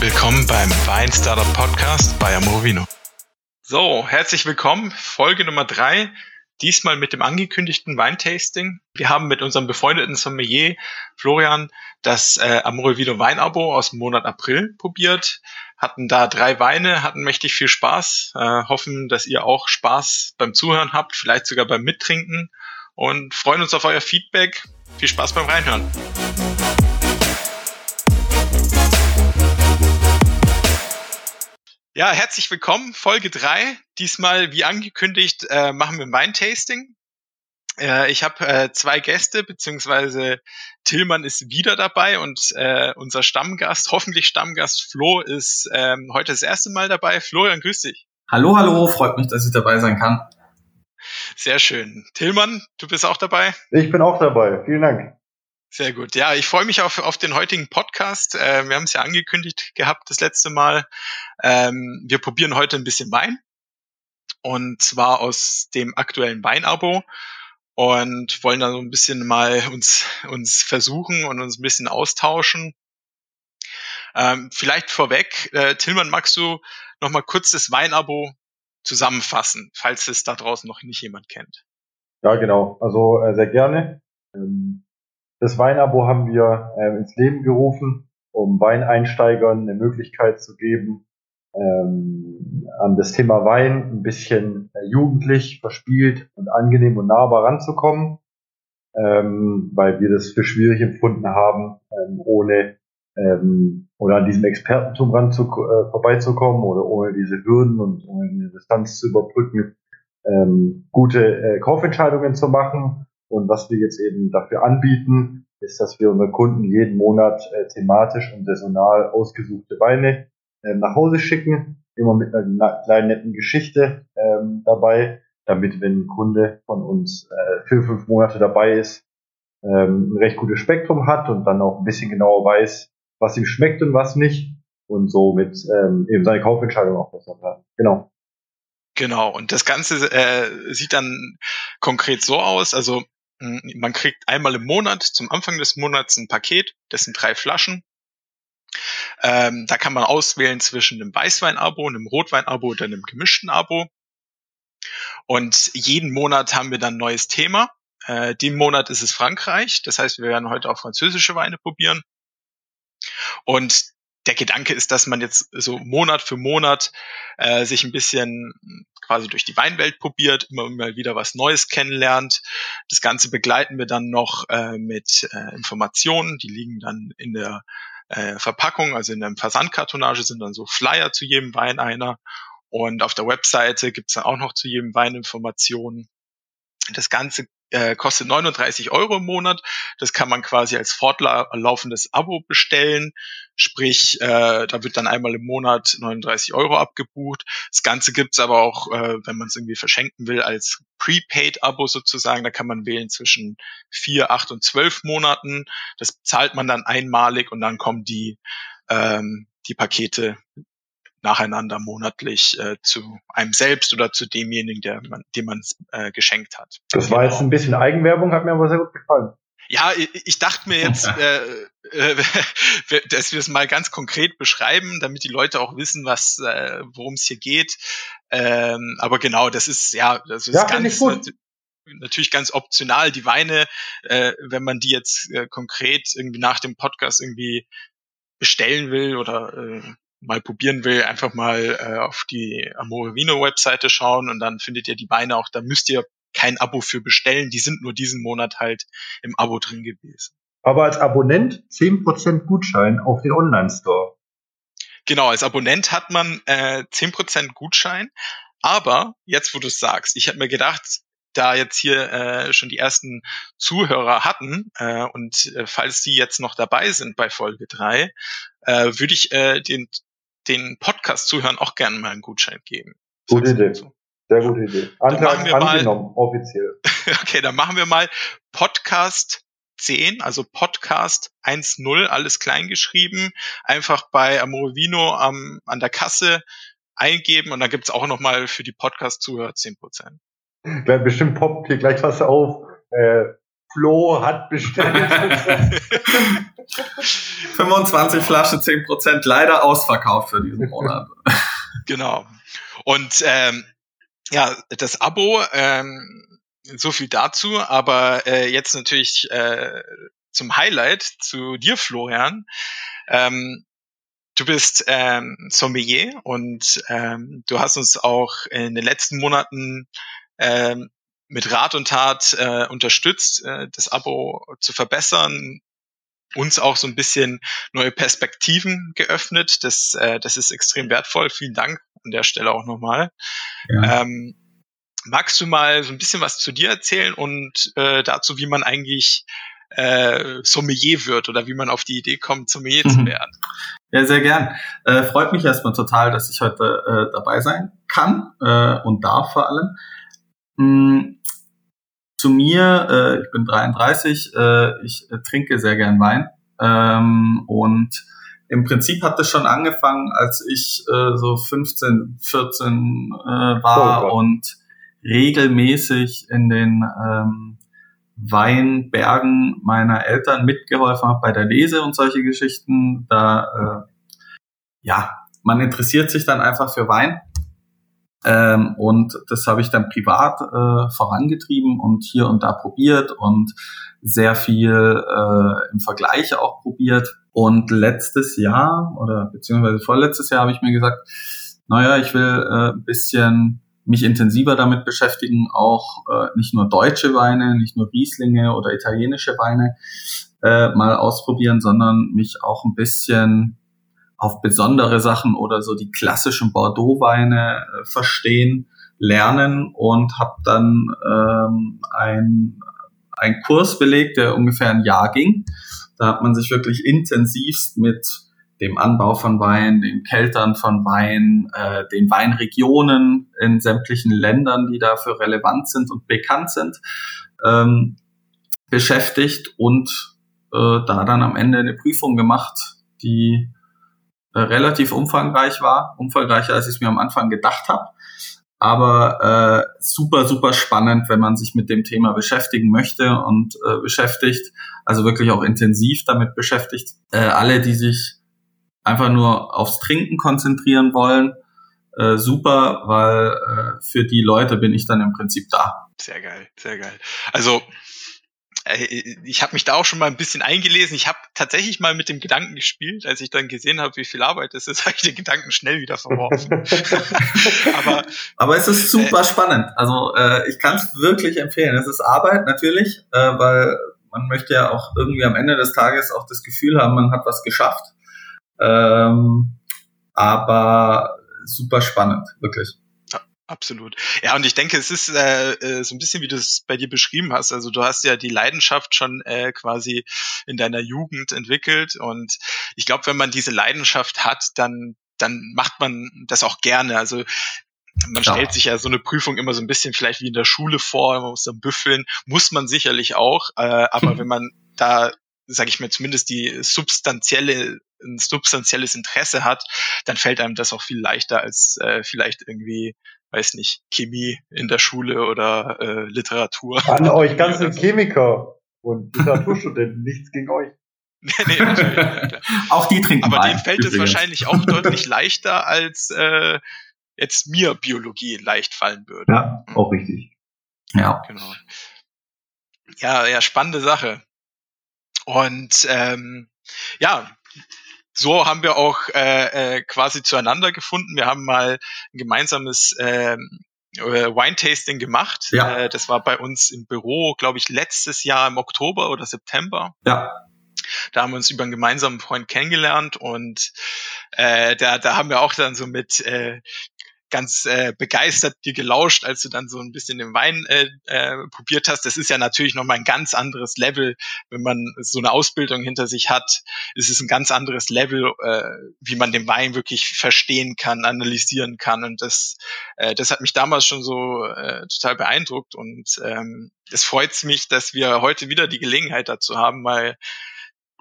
Willkommen beim Wein Startup Podcast bei Amorovino. So, herzlich willkommen. Folge Nummer drei. Diesmal mit dem angekündigten Weintasting. Wir haben mit unserem befreundeten Sommelier Florian das äh, Amorovino Weinabo aus dem Monat April probiert. Hatten da drei Weine, hatten mächtig viel Spaß. Äh, hoffen, dass ihr auch Spaß beim Zuhören habt, vielleicht sogar beim Mittrinken und freuen uns auf euer Feedback. Viel Spaß beim Reinhören. Ja, herzlich willkommen, Folge 3. Diesmal, wie angekündigt, äh, machen wir ein Weintasting. Äh, ich habe äh, zwei Gäste, beziehungsweise Tillmann ist wieder dabei und äh, unser Stammgast, hoffentlich Stammgast Flo, ist ähm, heute das erste Mal dabei. Florian, grüß dich. Hallo, hallo, freut mich, dass ich dabei sein kann. Sehr schön. Tillmann, du bist auch dabei? Ich bin auch dabei. Vielen Dank. Sehr gut. Ja, ich freue mich auf, auf den heutigen Podcast. Äh, wir haben es ja angekündigt gehabt das letzte Mal. Ähm, wir probieren heute ein bisschen Wein. Und zwar aus dem aktuellen Weinabo. Und wollen dann so ein bisschen mal uns, uns versuchen und uns ein bisschen austauschen. Ähm, vielleicht vorweg, äh, Tillmann, magst du noch mal kurz das Weinabo zusammenfassen, falls es da draußen noch nicht jemand kennt? Ja, genau. Also äh, sehr gerne. Ähm das Weinabo haben wir äh, ins Leben gerufen, um Weineinsteigern eine Möglichkeit zu geben, ähm, an das Thema Wein ein bisschen äh, jugendlich, verspielt und angenehm und nahbar ranzukommen, ähm, weil wir das für schwierig empfunden haben, ähm, ohne ähm, oder an diesem Expertentum ran zu, äh, vorbeizukommen oder ohne diese Hürden und ohne diese Distanz zu überbrücken, ähm, gute äh, Kaufentscheidungen zu machen und was wir jetzt eben dafür anbieten, ist, dass wir unseren Kunden jeden Monat äh, thematisch und saisonal ausgesuchte Weine äh, nach Hause schicken, immer mit einer kleinen netten Geschichte ähm, dabei, damit wenn ein Kunde von uns äh, vier, fünf Monate dabei ist, ähm, ein recht gutes Spektrum hat und dann auch ein bisschen genauer weiß, was ihm schmeckt und was nicht und somit ähm, eben seine Kaufentscheidung auch besser hat. Genau. Genau, und das Ganze äh, sieht dann konkret so aus, also man kriegt einmal im Monat, zum Anfang des Monats ein Paket, das sind drei Flaschen. Ähm, da kann man auswählen zwischen einem Weißwein-Abo, einem Rotwein-Abo oder einem gemischten Abo. Und jeden Monat haben wir dann ein neues Thema. Äh, den Monat ist es Frankreich. Das heißt, wir werden heute auch französische Weine probieren. Und der Gedanke ist, dass man jetzt so Monat für Monat äh, sich ein bisschen quasi durch die Weinwelt probiert, immer mal wieder was Neues kennenlernt. Das Ganze begleiten wir dann noch äh, mit äh, Informationen, die liegen dann in der äh, Verpackung, also in der Versandkartonage sind dann so Flyer zu jedem Wein einer. Und auf der Webseite gibt's dann auch noch zu jedem Wein Informationen. Das Ganze äh, kostet 39 Euro im Monat. Das kann man quasi als fortlaufendes Abo bestellen. Sprich, äh, da wird dann einmal im Monat 39 Euro abgebucht. Das Ganze gibt's aber auch, äh, wenn man es irgendwie verschenken will, als Prepaid-Abo sozusagen. Da kann man wählen zwischen vier, acht und zwölf Monaten. Das zahlt man dann einmalig und dann kommen die ähm, die Pakete nacheinander monatlich äh, zu einem selbst oder zu demjenigen, der man, dem man es äh, geschenkt hat. Das war genau. jetzt ein bisschen Eigenwerbung, hat mir aber sehr gut gefallen. Ja, ich, ich dachte mir jetzt, äh, äh, dass wir es mal ganz konkret beschreiben, damit die Leute auch wissen, was, äh, worum es hier geht. Ähm, aber genau, das ist ja, das ist ja, ganz natürlich ganz optional. Die Weine, äh, wenn man die jetzt äh, konkret irgendwie nach dem Podcast irgendwie bestellen will oder äh, mal probieren will, einfach mal äh, auf die Amore Vino Webseite schauen und dann findet ihr die Weine auch, da müsst ihr kein Abo für bestellen, die sind nur diesen Monat halt im Abo drin gewesen. Aber als Abonnent 10% Gutschein auf den Online-Store. Genau, als Abonnent hat man äh, 10% Gutschein, aber jetzt, wo du es sagst, ich habe mir gedacht, da jetzt hier äh, schon die ersten Zuhörer hatten äh, und äh, falls die jetzt noch dabei sind bei Folge 3, äh, würde ich äh, den den Podcast zuhören, auch gerne mal einen Gutschein geben. Gute Idee. So. Sehr gute Idee. Antrag angenommen, mal, offiziell. okay, dann machen wir mal Podcast 10, also Podcast 1.0, alles klein geschrieben, einfach bei Amorovino am, an der Kasse eingeben und dann gibt's auch nochmal für die Podcast-Zuhörer 10%. Bestimmt poppt hier gleich was auf. Äh, Flo hat bestellt. 25 Flaschen, 10 Prozent, leider ausverkauft für diesen Monat. Genau. Und ähm, ja, das Abo, ähm, so viel dazu, aber äh, jetzt natürlich äh, zum Highlight zu dir, Florian. Ähm, du bist ähm, Sommelier und ähm, du hast uns auch in den letzten Monaten ähm, mit Rat und Tat äh, unterstützt, äh, das Abo zu verbessern, uns auch so ein bisschen neue Perspektiven geöffnet. Das, äh, das ist extrem wertvoll. Vielen Dank an der Stelle auch nochmal. Ja. Ähm, magst du mal so ein bisschen was zu dir erzählen und äh, dazu, wie man eigentlich äh, Sommelier wird oder wie man auf die Idee kommt, Sommelier mhm. zu werden? Ja, sehr gern. Äh, freut mich erstmal total, dass ich heute äh, dabei sein kann äh, und darf vor allem. Mm, zu mir, äh, ich bin 33, äh, ich äh, trinke sehr gern Wein ähm, und im Prinzip hat es schon angefangen, als ich äh, so 15, 14 äh, war oh, und regelmäßig in den ähm, Weinbergen meiner Eltern mitgeholfen habe bei der Lese und solche Geschichten. Da äh, ja, man interessiert sich dann einfach für Wein ähm, und das habe ich dann privat äh, vorangetrieben und hier und da probiert und sehr viel äh, im Vergleich auch probiert. Und letztes Jahr oder beziehungsweise vorletztes Jahr habe ich mir gesagt, naja, ich will äh, ein bisschen mich intensiver damit beschäftigen, auch äh, nicht nur deutsche Weine, nicht nur Rieslinge oder italienische Weine äh, mal ausprobieren, sondern mich auch ein bisschen auf besondere Sachen oder so die klassischen Bordeaux-Weine äh, verstehen, lernen und habe dann ähm, ein, ein Kurs belegt, der ungefähr ein Jahr ging. Da hat man sich wirklich intensivst mit dem Anbau von Wein, den Keltern von Wein, äh, den Weinregionen in sämtlichen Ländern, die dafür relevant sind und bekannt sind, ähm, beschäftigt und äh, da dann am Ende eine Prüfung gemacht, die äh, relativ umfangreich war, umfangreicher als ich es mir am Anfang gedacht habe. Aber äh, super, super spannend, wenn man sich mit dem Thema beschäftigen möchte und äh, beschäftigt, also wirklich auch intensiv damit beschäftigt. Äh, alle, die sich einfach nur aufs Trinken konzentrieren wollen, äh, super, weil äh, für die Leute bin ich dann im Prinzip da. Sehr geil, sehr geil. Also ich habe mich da auch schon mal ein bisschen eingelesen. Ich habe tatsächlich mal mit dem Gedanken gespielt, als ich dann gesehen habe, wie viel Arbeit es ist, habe ich den Gedanken schnell wieder verworfen. aber, aber es ist super äh, spannend. Also äh, ich kann es wirklich empfehlen. Es ist Arbeit natürlich, äh, weil man möchte ja auch irgendwie am Ende des Tages auch das Gefühl haben, man hat was geschafft. Ähm, aber super spannend, wirklich. Absolut. Ja, und ich denke, es ist äh, äh, so ein bisschen, wie du es bei dir beschrieben hast. Also du hast ja die Leidenschaft schon äh, quasi in deiner Jugend entwickelt. Und ich glaube, wenn man diese Leidenschaft hat, dann, dann macht man das auch gerne. Also man Klar. stellt sich ja so eine Prüfung immer so ein bisschen vielleicht wie in der Schule vor, man muss dann büffeln, muss man sicherlich auch. Äh, aber wenn man da sage ich mir, zumindest die substanzielle, ein substanzielles Interesse hat, dann fällt einem das auch viel leichter als äh, vielleicht irgendwie weiß nicht, Chemie in der Schule oder äh, Literatur. An euch ganzen Chemiker und Literaturstudenten, nichts gegen euch. nee, nee, natürlich. auch die trinken Aber denen fällt übrigens. es wahrscheinlich auch deutlich leichter, als äh, jetzt mir Biologie leicht fallen würde. Ja, auch richtig. Ja. Genau. Ja, ja, spannende Sache. Und ähm, ja, so haben wir auch äh, äh, quasi zueinander gefunden. Wir haben mal ein gemeinsames ähm, äh, Wine-Tasting gemacht. Ja. Äh, das war bei uns im Büro, glaube ich, letztes Jahr im Oktober oder September. Ja. Da haben wir uns über einen gemeinsamen Freund kennengelernt und äh, da, da haben wir auch dann so mit äh, ganz äh, begeistert dir gelauscht, als du dann so ein bisschen den Wein äh, äh, probiert hast. Das ist ja natürlich nochmal ein ganz anderes Level, wenn man so eine Ausbildung hinter sich hat. Es ist ein ganz anderes Level, äh, wie man den Wein wirklich verstehen kann, analysieren kann. Und das, äh, das hat mich damals schon so äh, total beeindruckt. Und ähm, es freut mich, dass wir heute wieder die Gelegenheit dazu haben, weil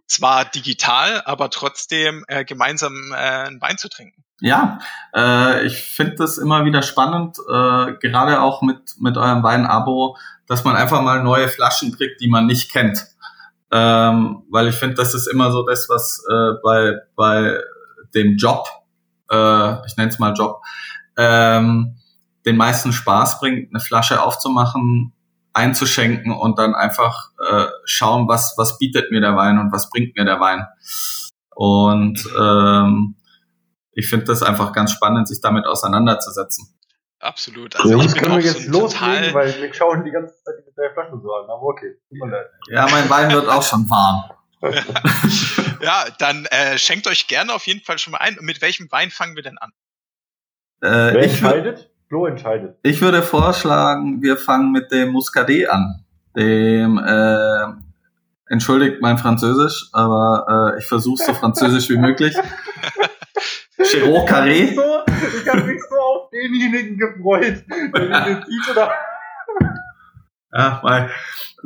zwar digital, aber trotzdem äh, gemeinsam äh, einen Wein zu trinken. Ja, äh, ich finde das immer wieder spannend, äh, gerade auch mit, mit eurem Wein-Abo, dass man einfach mal neue Flaschen kriegt, die man nicht kennt. ähm, weil ich finde, das ist immer so das, was äh, bei, bei dem Job, äh, ich nenne es mal Job, ähm, den meisten Spaß bringt, eine Flasche aufzumachen, einzuschenken und dann einfach äh, schauen, was, was bietet mir der Wein und was bringt mir der Wein. Und ähm, ich finde das einfach ganz spannend, sich damit auseinanderzusetzen. Absolut. Also Jungs, können wir jetzt so loslegen, weil wir schauen die ganze Zeit mit der Flasche so an. Aber okay, Ja, mein Wein wird auch schon warm. ja, dann äh, schenkt euch gerne auf jeden Fall schon mal ein. Mit welchem Wein fangen wir denn an? Äh, Wer entscheidet? Flo entscheidet. Ich würde vorschlagen, wir fangen mit dem Muscadet an. Dem, äh, entschuldigt mein Französisch, aber äh, ich versuche so französisch wie möglich. Chiro Carré. So, ich habe mich so auf denjenigen gefreut, der diese da. Ja, weil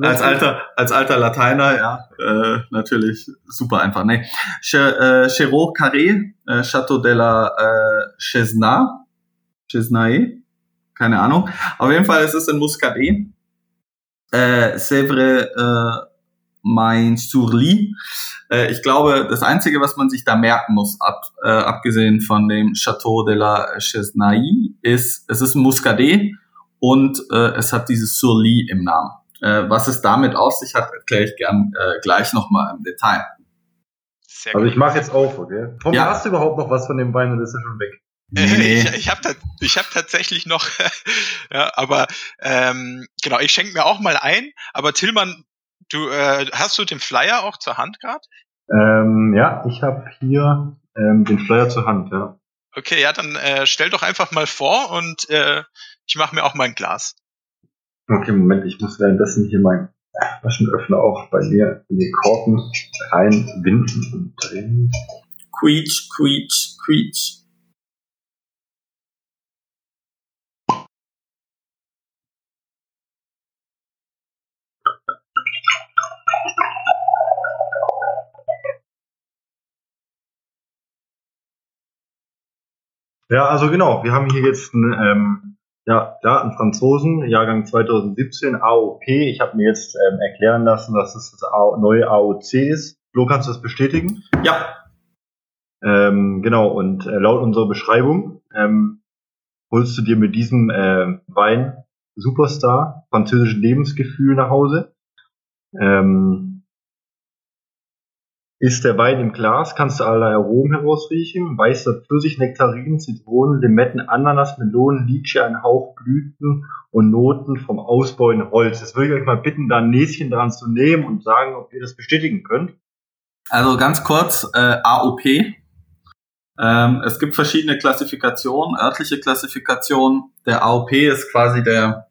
als alter, als alter Lateiner, ja, äh, natürlich super einfach. Nee. Ch äh, Chiro Carré, äh, Chateau de la äh, Chesnay, Chesnay, keine Ahnung. Auf jeden Fall ist es in Muscadet. Äh, Sèvres äh, Main Surly. Äh, ich glaube, das Einzige, was man sich da merken muss, ab, äh, abgesehen von dem Chateau de la Chesnay, ist, es ist ein Muscadet und äh, es hat dieses Surly im Namen. Äh, was es damit auf sich hat, erkläre ich gern äh, gleich nochmal im Detail. Sehr also ich mache jetzt auf, okay? Tom, ja. hast du überhaupt noch was von dem Wein oder ist er schon weg? Nee. ich ich habe ich hab tatsächlich noch, ja, aber ähm, genau, ich schenke mir auch mal ein, aber Tillmann, du äh, hast du den Flyer auch zur Hand gerade? Ähm, ja, ich habe hier ähm, den Flyer zur Hand, ja. Okay, ja, dann äh, stell doch einfach mal vor und äh, ich mache mir auch mal ein Glas. Okay, Moment, ich muss währenddessen hier mein Flaschenöffner auch bei mir in die Korken reinwinden und drehen. Quietsch, quietsch, quietsch. Ja, also genau, wir haben hier jetzt einen, ähm, ja, klar, einen Franzosen, Jahrgang 2017, AOP. Ich habe mir jetzt ähm, erklären lassen, dass es das neue AOC ist. Flo, kannst du das bestätigen? Ja. Ähm, genau, und äh, laut unserer Beschreibung ähm, holst du dir mit diesem äh, Wein Superstar französischen Lebensgefühl nach Hause. Ähm, ist der Wein im Glas, kannst du allerlei Aromen herausriechen. Weißer Pfirsich, Nektarinen, Zitronen, Limetten, Ananas, Melonen, Litsche, ein Hauch Blüten und Noten vom ausbauenden Holz. Jetzt würde ich euch mal bitten, da ein Näschen dran zu nehmen und sagen, ob ihr das bestätigen könnt. Also ganz kurz, äh, AOP. Ähm, es gibt verschiedene Klassifikationen, örtliche Klassifikationen. Der AOP ist quasi der,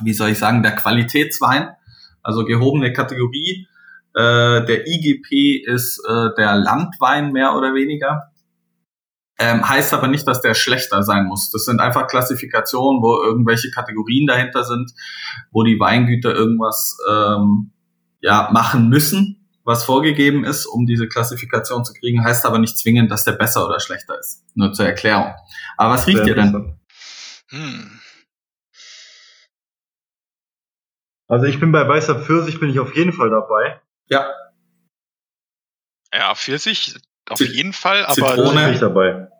wie soll ich sagen, der Qualitätswein, also gehobene Kategorie äh, der IGP ist äh, der Landwein mehr oder weniger. Ähm, heißt aber nicht, dass der schlechter sein muss. Das sind einfach Klassifikationen, wo irgendwelche Kategorien dahinter sind, wo die Weingüter irgendwas ähm, ja, machen müssen, was vorgegeben ist, um diese Klassifikation zu kriegen. Heißt aber nicht zwingend, dass der besser oder schlechter ist. Nur zur Erklärung. Aber was riecht ihr denn? Hm. Also ich bin bei weißer Pfirsich bin ich auf jeden Fall dabei. Ja. Ja, Pfirsich auf Zit jeden Fall, aber Zitrone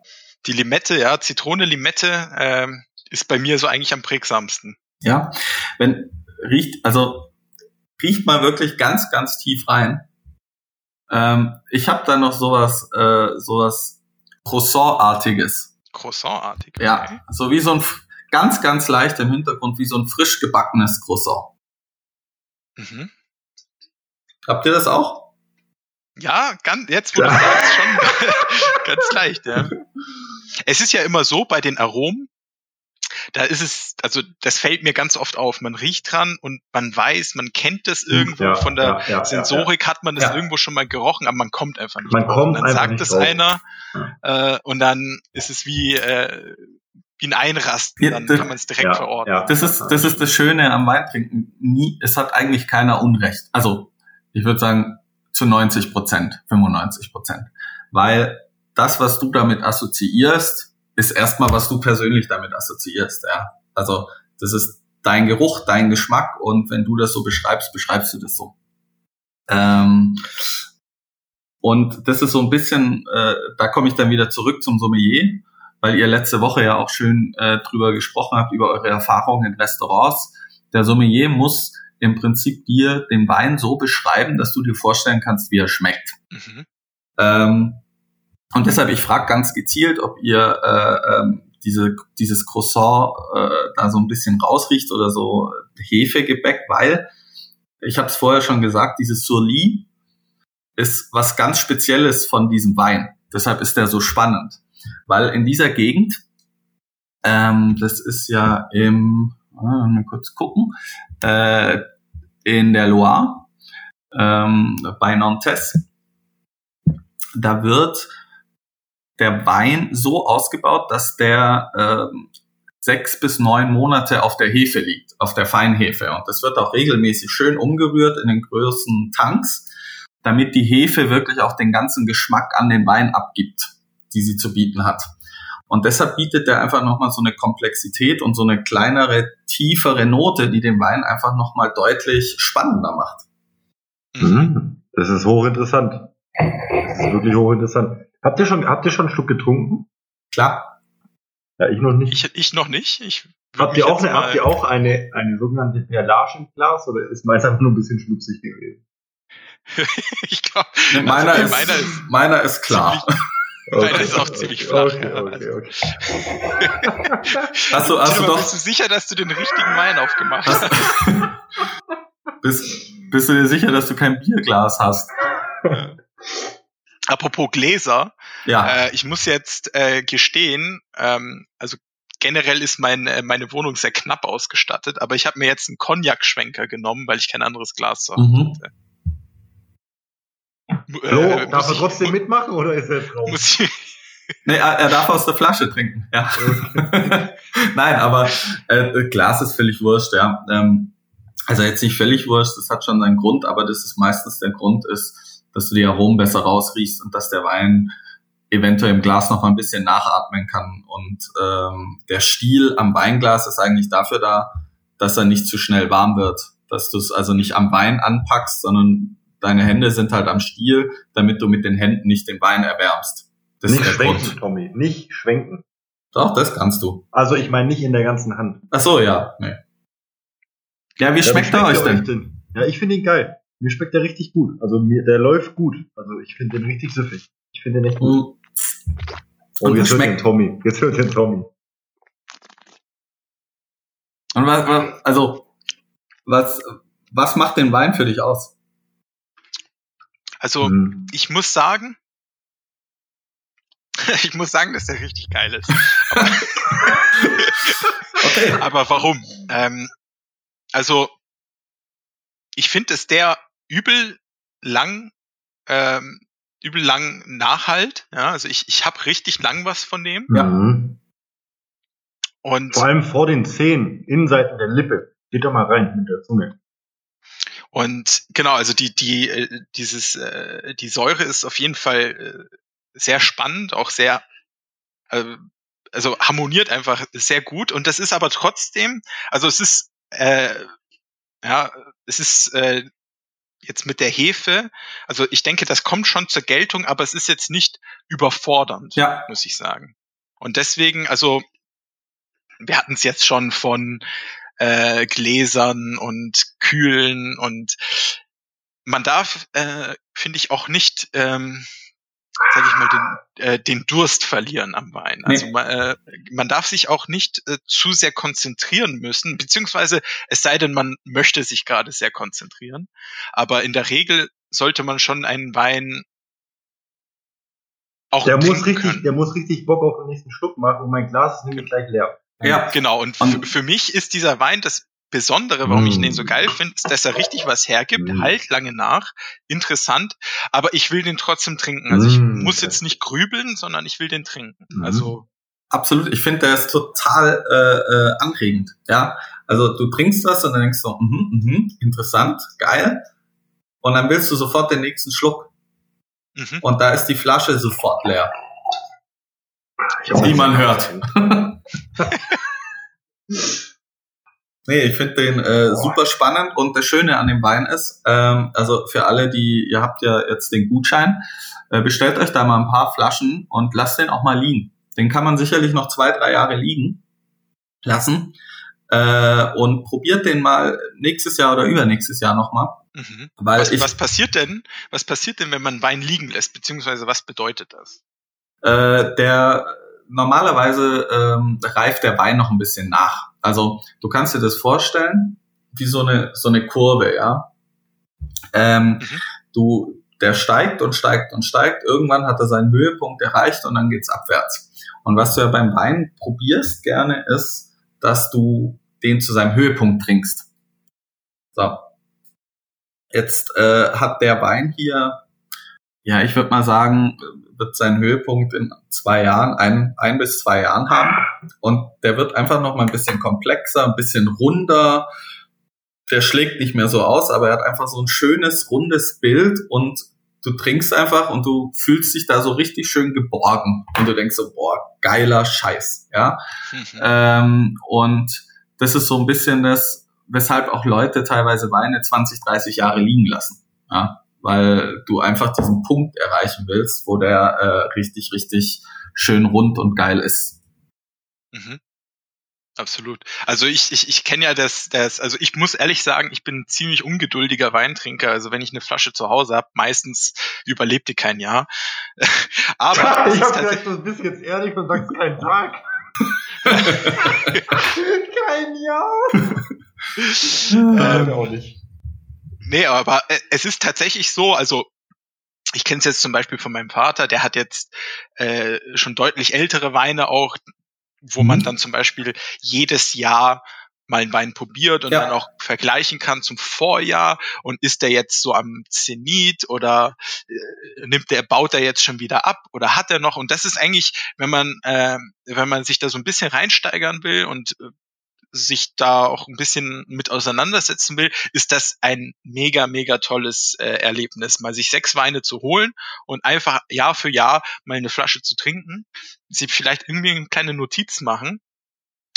die Limette, ja, Zitrone, Limette ähm, ist bei mir so eigentlich am prägsamsten. Ja, wenn riecht, also riecht mal wirklich ganz, ganz tief rein. Ähm, ich habe da noch sowas, äh, sowas Croissant-artiges. Croissant-artig. Ja, so wie so ein ganz, ganz leicht im Hintergrund, wie so ein frisch gebackenes Croissant. Mhm. Habt ihr das auch? Ja, ganz, jetzt wo ja. du sagst, schon ganz leicht, ja. Es ist ja immer so bei den Aromen, da ist es, also das fällt mir ganz oft auf. Man riecht dran und man weiß, man kennt das hm, irgendwo ja, von der ja, ja, Sensorik hat man das irgendwo schon mal gerochen, aber man kommt einfach nicht man drauf. Kommt und dann sagt es einer äh, und dann ist es wie äh, wie ein Einrasten, dann das, kann man es direkt verorten. Das ist das ist das Schöne am Weintrinken. Nie, es hat eigentlich keiner Unrecht. Also ich würde sagen zu 90 Prozent, 95 Prozent. Weil das, was du damit assoziierst, ist erstmal, was du persönlich damit assoziierst. Ja. Also das ist dein Geruch, dein Geschmack und wenn du das so beschreibst, beschreibst du das so. Ähm, und das ist so ein bisschen, äh, da komme ich dann wieder zurück zum Sommelier, weil ihr letzte Woche ja auch schön äh, drüber gesprochen habt, über eure Erfahrungen in Restaurants. Der Sommelier muss im Prinzip dir den Wein so beschreiben, dass du dir vorstellen kannst, wie er schmeckt. Mhm. Ähm, und deshalb, ich frage ganz gezielt, ob ihr äh, ähm, diese, dieses Croissant äh, da so ein bisschen rausriecht oder so Hefegebäck, weil, ich habe es vorher schon gesagt, dieses Surly ist was ganz Spezielles von diesem Wein. Deshalb ist der so spannend, weil in dieser Gegend, ähm, das ist ja im, äh, mal kurz gucken, äh, in der Loire, ähm, bei Nantes, da wird der Wein so ausgebaut, dass der ähm, sechs bis neun Monate auf der Hefe liegt, auf der Feinhefe. Und das wird auch regelmäßig schön umgerührt in den größten Tanks, damit die Hefe wirklich auch den ganzen Geschmack an den Wein abgibt, die sie zu bieten hat. Und deshalb bietet der einfach nochmal so eine Komplexität und so eine kleinere, tiefere Note, die den Wein einfach nochmal deutlich spannender macht. Mhm. Das ist hochinteressant. Das ist wirklich hochinteressant. Habt ihr schon, habt ihr schon einen Schluck getrunken? Klar. Ja, ich noch nicht. Ich, ich noch nicht. Ich habt ihr auch, eine, habt ihr auch eine, eine sogenannte Perlage im Glas oder ist meins einfach nur ein bisschen schmutzig gewesen? ich glaube, meiner, also, meiner, ist, meiner ist klar. Okay, meiner ist auch ziemlich flach. Okay, okay, okay. hast du, hast du doch, bist du sicher, dass du den richtigen Wein aufgemacht hast? bist, bist du dir sicher, dass du kein Bierglas hast? Apropos Gläser, ja. Äh, ich muss jetzt äh, gestehen, ähm, also generell ist mein, äh, meine Wohnung sehr knapp ausgestattet, aber ich habe mir jetzt einen Cognac-Schwenker genommen, weil ich kein anderes Glas zu mhm. hatte. Hallo, äh, darf er trotzdem mitmachen oder ist er jetzt raus? Muss ich, nee, er darf aus der Flasche trinken, ja. Nein, aber äh, Glas ist völlig wurscht, ja. Ähm, also jetzt nicht völlig wurscht, das hat schon seinen Grund, aber das ist meistens der Grund ist, dass du die Aromen besser rausriechst und dass der Wein eventuell im Glas noch mal ein bisschen nachatmen kann. Und ähm, der Stiel am Weinglas ist eigentlich dafür da, dass er nicht zu schnell warm wird. Dass du es also nicht am Wein anpackst, sondern deine Hände sind halt am Stiel, damit du mit den Händen nicht den Wein erwärmst. Das nicht schwenken, Grund. Tommy, nicht schwenken. Doch, das kannst du. Also ich meine nicht in der ganzen Hand. Ach so, ja. Nee. Ja, wie ja, schmeckt er euch denn? denn? Ja, ich finde ihn geil. Mir schmeckt der richtig gut. Also mir, der läuft gut. Also ich finde den richtig süffig. Ich finde den echt gut. Mm. Oh, jetzt hört den Tommy. Jetzt hört den Tommy. Und was, was, also, was, was macht den Wein für dich aus? Also, hm. ich muss sagen, ich muss sagen, dass der richtig geil ist. Aber, okay. aber warum? Ähm, also, ich finde, dass der übel lang, ähm, übel lang nachhalt. Ja, also ich, ich habe richtig lang was von dem. Ja. Mhm. Und vor allem vor den Zähnen, Innenseiten der Lippe. Geht doch mal rein mit der Zunge. Und genau, also die, die, äh, dieses, äh, die Säure ist auf jeden Fall äh, sehr spannend, auch sehr, äh, also harmoniert einfach sehr gut. Und das ist aber trotzdem, also es ist, äh, ja, es ist äh, jetzt mit der Hefe, also ich denke, das kommt schon zur Geltung, aber es ist jetzt nicht überfordernd, ja. muss ich sagen. Und deswegen, also wir hatten es jetzt schon von äh, Gläsern und Kühlen und man darf, äh, finde ich, auch nicht ähm, sag ich mal, den, äh, den Durst verlieren am Wein. Also nee. man, äh, man darf sich auch nicht äh, zu sehr konzentrieren müssen, beziehungsweise es sei denn, man möchte sich gerade sehr konzentrieren. Aber in der Regel sollte man schon einen Wein auch der muss richtig, können. Der muss richtig Bock auf den nächsten Schluck machen und mein Glas ist nämlich gleich leer. Ja, genau. Und, für mich ist dieser Wein das Besondere, warum mm. ich den so geil finde, ist, dass er richtig was hergibt, mm. halt lange nach, interessant, aber ich will den trotzdem trinken. Also ich mm. muss jetzt nicht grübeln, sondern ich will den trinken. Mm. Also absolut. Ich finde, der ist total äh, äh, anregend. Ja, also du trinkst was und dann denkst du, mhm, mhm, interessant, geil, und dann willst du sofort den nächsten Schluck. Mhm. Und da ist die Flasche sofort leer. Wie man hört. Nee, ich finde den äh, super spannend und das Schöne an dem Wein ist, ähm, also für alle, die, ihr habt ja jetzt den Gutschein, äh, bestellt euch da mal ein paar Flaschen und lasst den auch mal liegen. Den kann man sicherlich noch zwei, drei Jahre liegen lassen äh, und probiert den mal nächstes Jahr oder übernächstes Jahr nochmal. Mhm. Weil was, ich, was passiert denn? Was passiert denn, wenn man Wein liegen lässt? Beziehungsweise was bedeutet das? Äh, der normalerweise ähm, reift der Wein noch ein bisschen nach. Also du kannst dir das vorstellen wie so eine so eine Kurve, ja. Ähm, mhm. Du der steigt und steigt und steigt. Irgendwann hat er seinen Höhepunkt erreicht und dann geht's abwärts. Und was du ja beim Wein probierst gerne ist, dass du den zu seinem Höhepunkt trinkst. So. Jetzt äh, hat der Wein hier, ja, ich würde mal sagen, wird seinen Höhepunkt in zwei Jahren, ein, ein bis zwei Jahren haben. Und der wird einfach noch mal ein bisschen komplexer, ein bisschen runder. Der schlägt nicht mehr so aus, aber er hat einfach so ein schönes, rundes Bild und du trinkst einfach und du fühlst dich da so richtig schön geborgen und du denkst so, boah, geiler Scheiß, ja. Mhm. Ähm, und das ist so ein bisschen das, weshalb auch Leute teilweise Weine 20, 30 Jahre liegen lassen, ja, weil du einfach diesen Punkt erreichen willst, wo der äh, richtig, richtig schön rund und geil ist. Mhm. Absolut. Also ich, ich, ich kenne ja das, das, also ich muss ehrlich sagen, ich bin ein ziemlich ungeduldiger Weintrinker. Also wenn ich eine Flasche zu Hause habe, meistens überlebt die kein Jahr. Aber ja, ich habe gedacht, du bist jetzt ehrlich und sagst keinen Tag. kein Jahr. ähm, auch nicht. Nee, aber äh, es ist tatsächlich so, also ich kenne es jetzt zum Beispiel von meinem Vater, der hat jetzt äh, schon deutlich ältere Weine auch, wo mhm. man dann zum Beispiel jedes Jahr mal einen Wein probiert und ja. dann auch vergleichen kann zum Vorjahr und ist der jetzt so am Zenit oder äh, nimmt der baut er jetzt schon wieder ab oder hat er noch und das ist eigentlich wenn man äh, wenn man sich da so ein bisschen reinsteigern will und äh, sich da auch ein bisschen mit auseinandersetzen will, ist das ein mega, mega tolles äh, Erlebnis, mal sich sechs Weine zu holen und einfach Jahr für Jahr mal eine Flasche zu trinken, sich vielleicht irgendwie eine kleine Notiz machen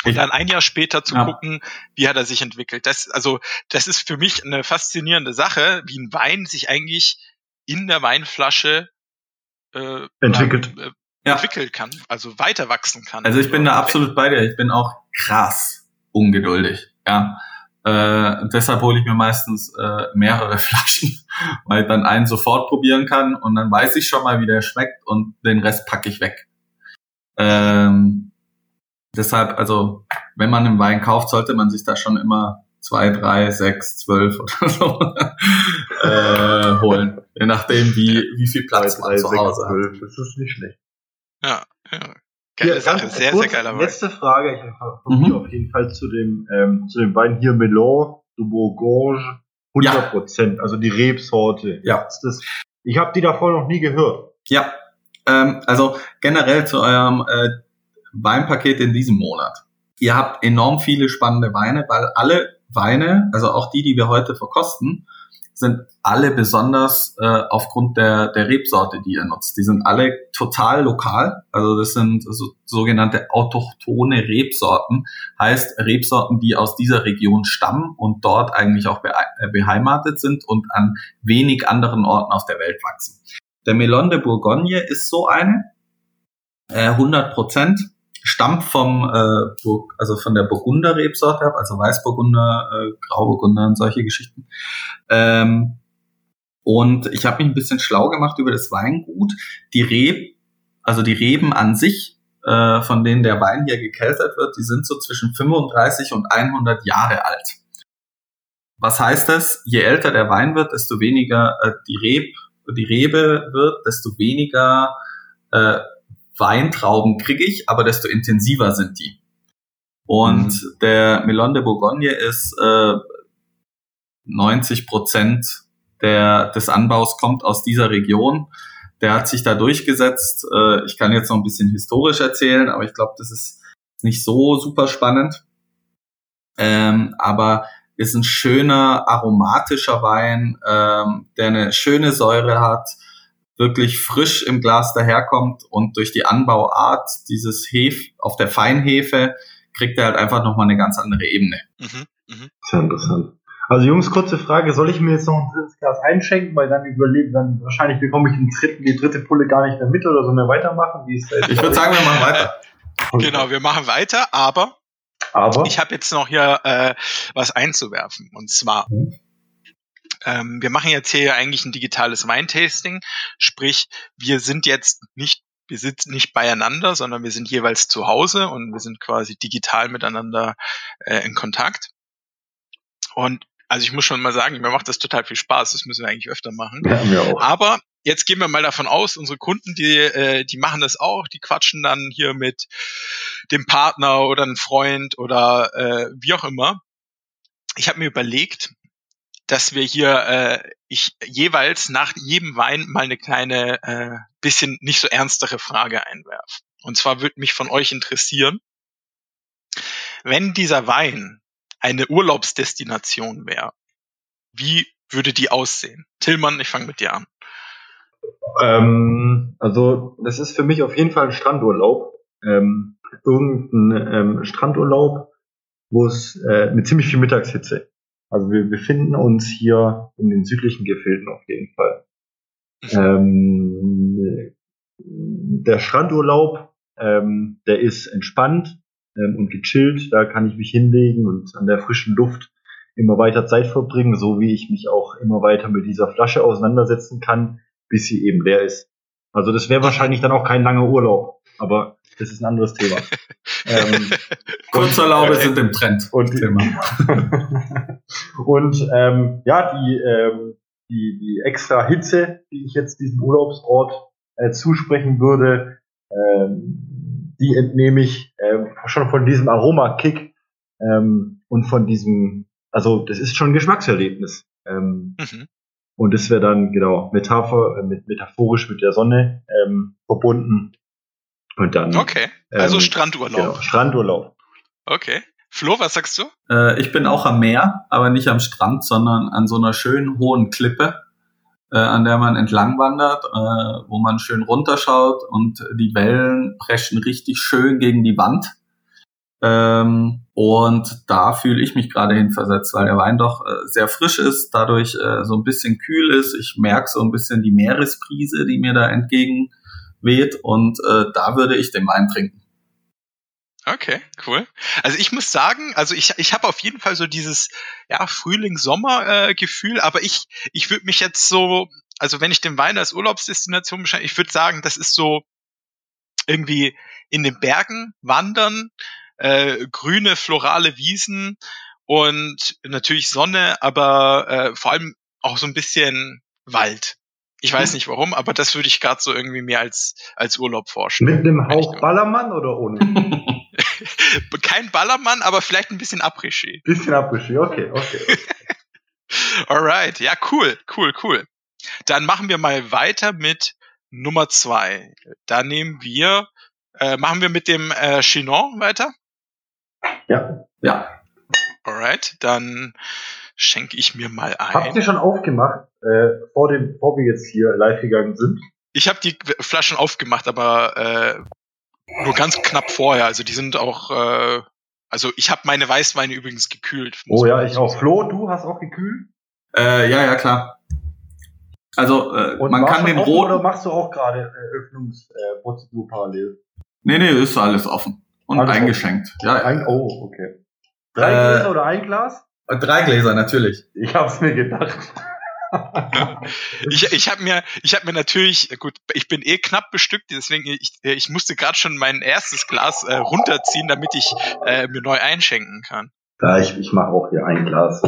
und dann ein Jahr später zu ja. gucken, wie hat er sich entwickelt. Das, also, das ist für mich eine faszinierende Sache, wie ein Wein sich eigentlich in der Weinflasche äh, entwickelt. Äh, entwickelt kann, also weiter wachsen kann. Also ich bin da absolut bei dir. Ich bin auch krass ungeduldig. Ja. Äh, deshalb hole ich mir meistens äh, mehrere Flaschen, weil ich dann einen sofort probieren kann und dann weiß ich schon mal, wie der schmeckt und den Rest packe ich weg. Ähm, deshalb, also wenn man einen Wein kauft, sollte man sich da schon immer zwei, drei, sechs, zwölf oder so äh, holen. Je nachdem, wie, wie viel Platz man zu Hause hat. Das ist nicht schlecht. Ja, ja. Geile ja, Sache, sehr, sehr geiler Wein. Letzte Frage, ich von mhm. mir auf jeden Fall zu dem, ähm, zu dem Wein hier Melon de Bourgogne, 100 Prozent, ja. also die Rebsorte. Ja. Das, ich habe die davor noch nie gehört. Ja, ähm, also generell zu eurem äh, Weinpaket in diesem Monat. Ihr habt enorm viele spannende Weine, weil alle Weine, also auch die, die wir heute verkosten, sind alle besonders äh, aufgrund der, der Rebsorte, die ihr nutzt. Die sind alle total lokal. Also das sind so, sogenannte autochtone Rebsorten. Heißt Rebsorten, die aus dieser Region stammen und dort eigentlich auch äh, beheimatet sind und an wenig anderen Orten auf der Welt wachsen. Der Melon de Bourgogne ist so eine. Äh, 100 Prozent stammt vom, äh, also von der Burgunder Rebsorte ab, also Weißburgunder, äh, Grauburgunder und solche Geschichten. Ähm, und ich habe mich ein bisschen schlau gemacht über das Weingut. Die Reb, also die Reben an sich, äh, von denen der Wein hier gekeltert wird, die sind so zwischen 35 und 100 Jahre alt. Was heißt das? Je älter der Wein wird, desto weniger äh, die Reb, die Rebe wird, desto weniger äh, Weintrauben kriege ich, aber desto intensiver sind die. Und mhm. der Melon de Bourgogne ist äh, 90 Prozent der, des Anbaus kommt aus dieser Region. Der hat sich da durchgesetzt. Äh, ich kann jetzt noch ein bisschen historisch erzählen, aber ich glaube, das ist nicht so super spannend. Ähm, aber ist ein schöner aromatischer Wein, ähm, der eine schöne Säure hat, wirklich frisch im Glas daherkommt und durch die Anbauart dieses Hef auf der Feinhefe kriegt er halt einfach nochmal eine ganz andere Ebene. Mhm. Mhm. Sehr interessant. Also Jungs, kurze Frage, soll ich mir jetzt noch ein drittes Glas einschenken, weil dann überleben, dann wahrscheinlich bekomme ich den dritten, die dritte Pulle gar nicht mehr mit oder so mehr weitermachen? Wie ist das? Ich würde sagen, wir machen weiter. Genau, wir machen weiter, aber, aber? ich habe jetzt noch hier äh, was einzuwerfen. Und zwar, mhm. Ähm, wir machen jetzt hier eigentlich ein digitales Weintasting, sprich, wir sind jetzt nicht wir sitzen nicht beieinander, sondern wir sind jeweils zu Hause und wir sind quasi digital miteinander äh, in Kontakt. Und also ich muss schon mal sagen, mir macht das total viel Spaß. Das müssen wir eigentlich öfter machen. Ja. Aber jetzt gehen wir mal davon aus, unsere Kunden, die, äh, die machen das auch, die quatschen dann hier mit dem Partner oder einem Freund oder äh, wie auch immer. Ich habe mir überlegt, dass wir hier äh, ich jeweils nach jedem Wein mal eine kleine, äh, bisschen nicht so ernstere Frage einwerfe. Und zwar würde mich von euch interessieren, wenn dieser Wein eine Urlaubsdestination wäre, wie würde die aussehen? Tillmann, ich fange mit dir an. Ähm, also das ist für mich auf jeden Fall ein Strandurlaub. Ähm, irgendein ähm, Strandurlaub, wo es äh, mit ziemlich viel Mittagshitze also wir befinden uns hier in den südlichen Gefilden auf jeden Fall. Ähm, der Strandurlaub, ähm, der ist entspannt ähm, und gechillt. Da kann ich mich hinlegen und an der frischen Luft immer weiter Zeit verbringen, so wie ich mich auch immer weiter mit dieser Flasche auseinandersetzen kann, bis sie eben leer ist. Also das wäre wahrscheinlich dann auch kein langer Urlaub, aber das ist ein anderes Thema. ähm, Kurzurlaube sind im Trend. Und, Thema. und ähm, ja, die, ähm, die, die extra Hitze, die ich jetzt diesem Urlaubsort äh, zusprechen würde, ähm, die entnehme ich äh, schon von diesem Aromakick ähm, und von diesem, also das ist schon ein Geschmackserlebnis. Ähm, mhm. Und das wäre dann genau Metapher, äh, mit, metaphorisch mit der Sonne ähm, verbunden. Und dann. Okay. Also ähm, Strandurlaub. Genau, Strandurlaub. Okay. Flo, was sagst du? Äh, ich bin auch am Meer, aber nicht am Strand, sondern an so einer schönen hohen Klippe, äh, an der man entlang wandert, äh, wo man schön runterschaut und die Wellen preschen richtig schön gegen die Wand. Ähm, und da fühle ich mich gerade hinversetzt, weil der Wein doch äh, sehr frisch ist, dadurch äh, so ein bisschen kühl ist. Ich merke so ein bisschen die Meeresbrise, die mir da entgegen weht und äh, da würde ich den Wein trinken. Okay, cool. Also ich muss sagen, also ich, ich habe auf jeden Fall so dieses ja, Frühling-Sommer-Gefühl, äh, aber ich, ich würde mich jetzt so, also wenn ich den Wein als Urlaubsdestination beschreibe, ich würde sagen, das ist so irgendwie in den Bergen wandern, äh, grüne, florale Wiesen und natürlich Sonne, aber äh, vor allem auch so ein bisschen Wald. Ich weiß nicht warum, aber das würde ich gerade so irgendwie mir als, als Urlaub vorstellen. Mit einem Hauch Ballermann oder ohne? Kein Ballermann, aber vielleicht ein bisschen Après-Ski. Bisschen Après-Ski, okay, okay. okay. Alright, ja, cool, cool, cool. Dann machen wir mal weiter mit Nummer zwei. Da nehmen wir, äh, machen wir mit dem äh, Chinon weiter? Ja. Ja. Alright, dann schenke ich mir mal ein. Habt ihr schon aufgemacht, äh, vor dem, bevor wir jetzt hier live gegangen sind? Ich habe die Flaschen aufgemacht, aber äh, nur ganz knapp vorher. Also die sind auch, äh, also ich habe meine Weißweine übrigens gekühlt. Oh ja, ich auch. Flo, du hast auch gekühlt? Äh, ja, ja, klar. Also äh, man kann den roten. Oder machst du auch gerade äh, Öffnungsprozedur äh, parallel? Nee, nee, ist alles offen. Und alles eingeschenkt. Offen. Ja. Ein, oh, okay. Drei äh, Gläser oder ein Glas? Drei Gläser, natürlich. Ich hab's mir gedacht. ich ich habe mir, ich habe mir natürlich, gut, ich bin eh knapp bestückt, deswegen ich, ich musste gerade schon mein erstes Glas äh, runterziehen, damit ich äh, mir neu einschenken kann. Ja, ich, ich mache auch hier ein Glas.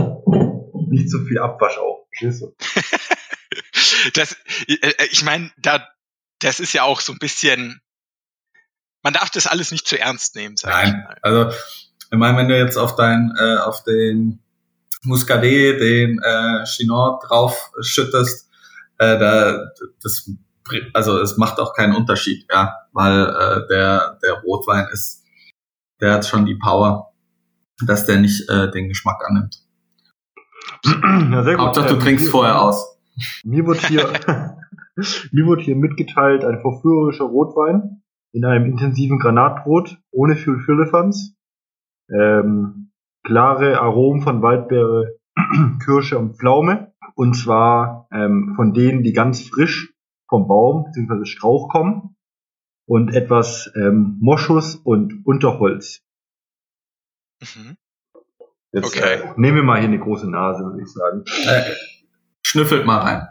Nicht zu viel Abwasch auch. das, äh, äh, ich meine, da, das ist ja auch so ein bisschen. Man darf das alles nicht zu ernst nehmen. Sag Nein, ich mal. also ich meine, wenn du jetzt auf dein, äh, auf den Muscadet, den äh, Chinot drauf schüttest, äh, da, das, also es macht auch keinen Unterschied, ja, weil äh, der, der Rotwein ist, der hat schon die Power, dass der nicht äh, den Geschmack annimmt. Ja, sehr gut. Hauptsache, du ähm, trinkst vorher aus. Mir wird hier, mir wird hier mitgeteilt ein verführerischer Rotwein in einem intensiven Granatbrot ohne viel Firlefanz. Ähm, klare Aromen von Waldbeere, Kirsche und Pflaume. Und zwar ähm, von denen, die ganz frisch vom Baum bzw. Strauch kommen. Und etwas ähm, Moschus und Unterholz. Mhm. Jetzt Okay. äh, nehmen wir mal hier eine große Nase, würde ich sagen. Äh, schnüffelt mal rein.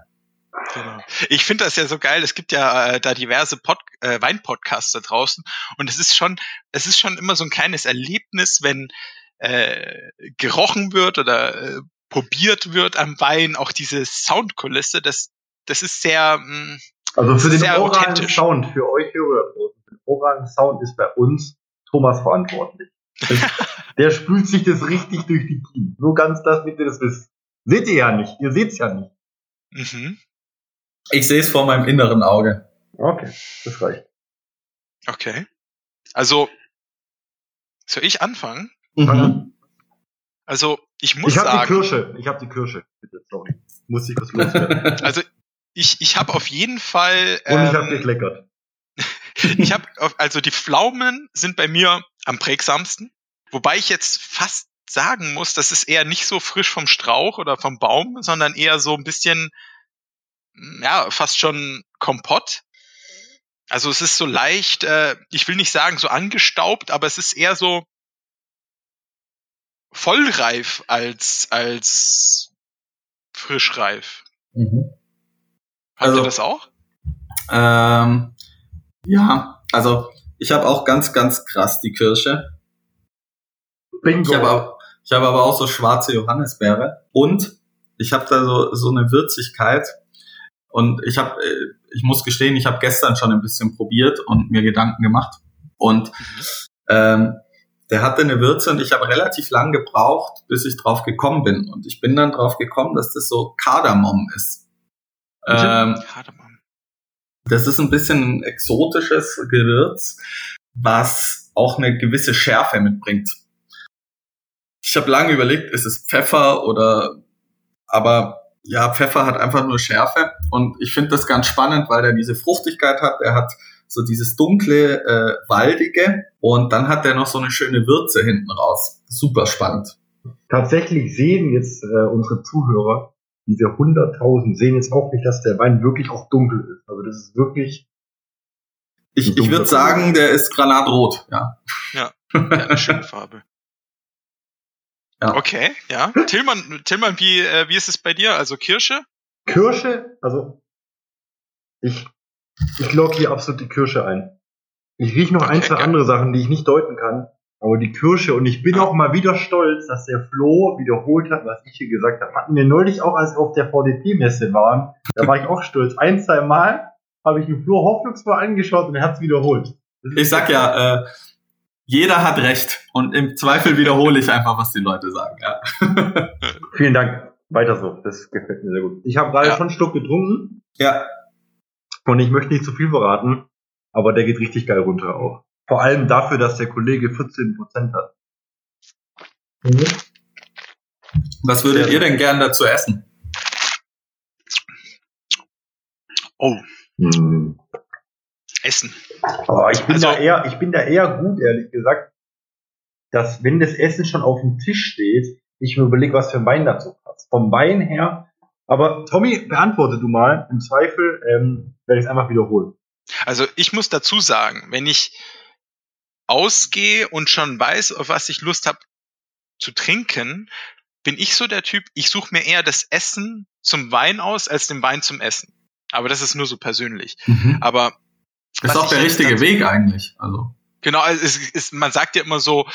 Genau. Ich finde das ja so geil. Es gibt ja äh, da diverse Pod äh, Weinpodcasts da draußen und es ist schon, es ist schon immer so ein kleines Erlebnis, wenn äh, gerochen wird oder äh, probiert wird am Wein, auch diese Soundkulisse. Das, das ist sehr, mh, Also für den Sehr oralen. Sound, für euch Hörer den oralen Sound ist bei uns Thomas verantwortlich. Der spült sich das richtig durch die Kiemen. Nur ganz das, damit ihr das wisst. Seht ihr ja nicht. Ihr seht's ja nicht. mhm. Ich sehe es vor meinem inneren Auge. Okay, das reicht. okay. Also soll ich anfangen? Mhm. Also ich muss ich habe die sagen, Kirsche. Ich habe die Kirsche. Bitte, sorry. Muss ich kurz loswerden. also ich, ich habe auf jeden Fall Und ich habe ähm, gekleckert. Ich habe also die Pflaumen sind bei mir am prägsamsten, wobei ich jetzt fast sagen muss, das ist eher nicht so frisch vom Strauch oder vom Baum, sondern eher so ein bisschen mm, ja, fast schon Kompott. Also es ist so leicht, äh, ich will nicht sagen so angestaubt, aber es ist eher so vollreif als als frischreif. Mhm. Habt Also- ihr das auch? Ähm, ja, also ich habe auch ganz, ganz krass die Kirsche. Bingo. Ich habe aber, ich habe aber auch so schwarze Johannisbeere und ich habe da so, so eine Würzigkeit. Und ich habe, äh, ich muss gestehen, ich habe gestern schon ein bisschen probiert und mir Gedanken gemacht. Und ähm, der hatte eine Würze und ich habe relativ lang gebraucht, bis ich drauf gekommen bin. Und ich bin dann drauf gekommen, dass das so Kardamom ist. Ähm, Kardamom. das ist ein bisschen ein exotisches Gewürz, was auch eine gewisse Schärfe mitbringt. Ich habe lange überlegt, ist es Pfeffer oder, aber ja, Pfeffer hat einfach nur Schärfe und ich finde das ganz spannend, weil der diese Fruchtigkeit hat. Er hat so dieses dunkle, äh, waldige und dann hat er noch so eine schöne Würze hinten raus. Super spannend. Tatsächlich sehen jetzt äh, unsere Zuhörer, diese 100.000, sehen jetzt auch nicht, dass der Wein wirklich auch dunkel ist. Also das ist wirklich, Ich, ich würde sagen, der ist granatrot. Ja. Ja, eine schöne Farbe. Ja. Okay, ja. Tillmann, Tillmann wie, äh, wie ist es bei dir? Also Kirsche? Kirsche, also ich, ich logge hier absolut die Kirsche ein. Ich rieche noch ein, Okay, zwei geil. andere Sachen, die ich nicht deuten kann, aber die Kirsche und ich bin auch mal wieder stolz, dass der Flo wiederholt hat, was ich hier gesagt habe. Hatten wir neulich auch, als wir auf der VDP-Messe waren, da war ich auch stolz. Ein, zwei Mal habe ich den Flo hoffnungsvoll angeschaut und er hat es wiederholt. Ich sag ja, äh, jeder hat recht und im Zweifel wiederhole ich einfach, was die Leute sagen. Ja. Vielen Dank. Weiter so. Das gefällt mir sehr gut. Ich habe gerade Ja. schon einen Schluck getrunken ja. Und ich möchte nicht zu viel verraten, aber der geht richtig geil runter auch. Vor allem dafür, dass der Kollege 14% hat. Was würdet ihr denn gern dazu essen? Oh, Hm. Essen. Aber ich bin Also- da eher, ich bin da eher gut, ehrlich gesagt, dass wenn das Essen schon auf dem Tisch steht, ich mir überlege, was für ein Wein dazu passt. Vom Wein her. Aber Tommy, beantworte du mal. Im Zweifel ähm, werde ich es einfach wiederholen. Also ich muss dazu sagen, wenn ich ausgehe und schon weiß, auf was ich Lust habe zu trinken, bin ich so der Typ, ich suche mir eher das Essen zum Wein aus, als den Wein zum Essen. Aber das ist nur so persönlich. Aber Ist was auch der richtige Weg eigentlich. Also. Genau, also es ist, man sagt ja immer so,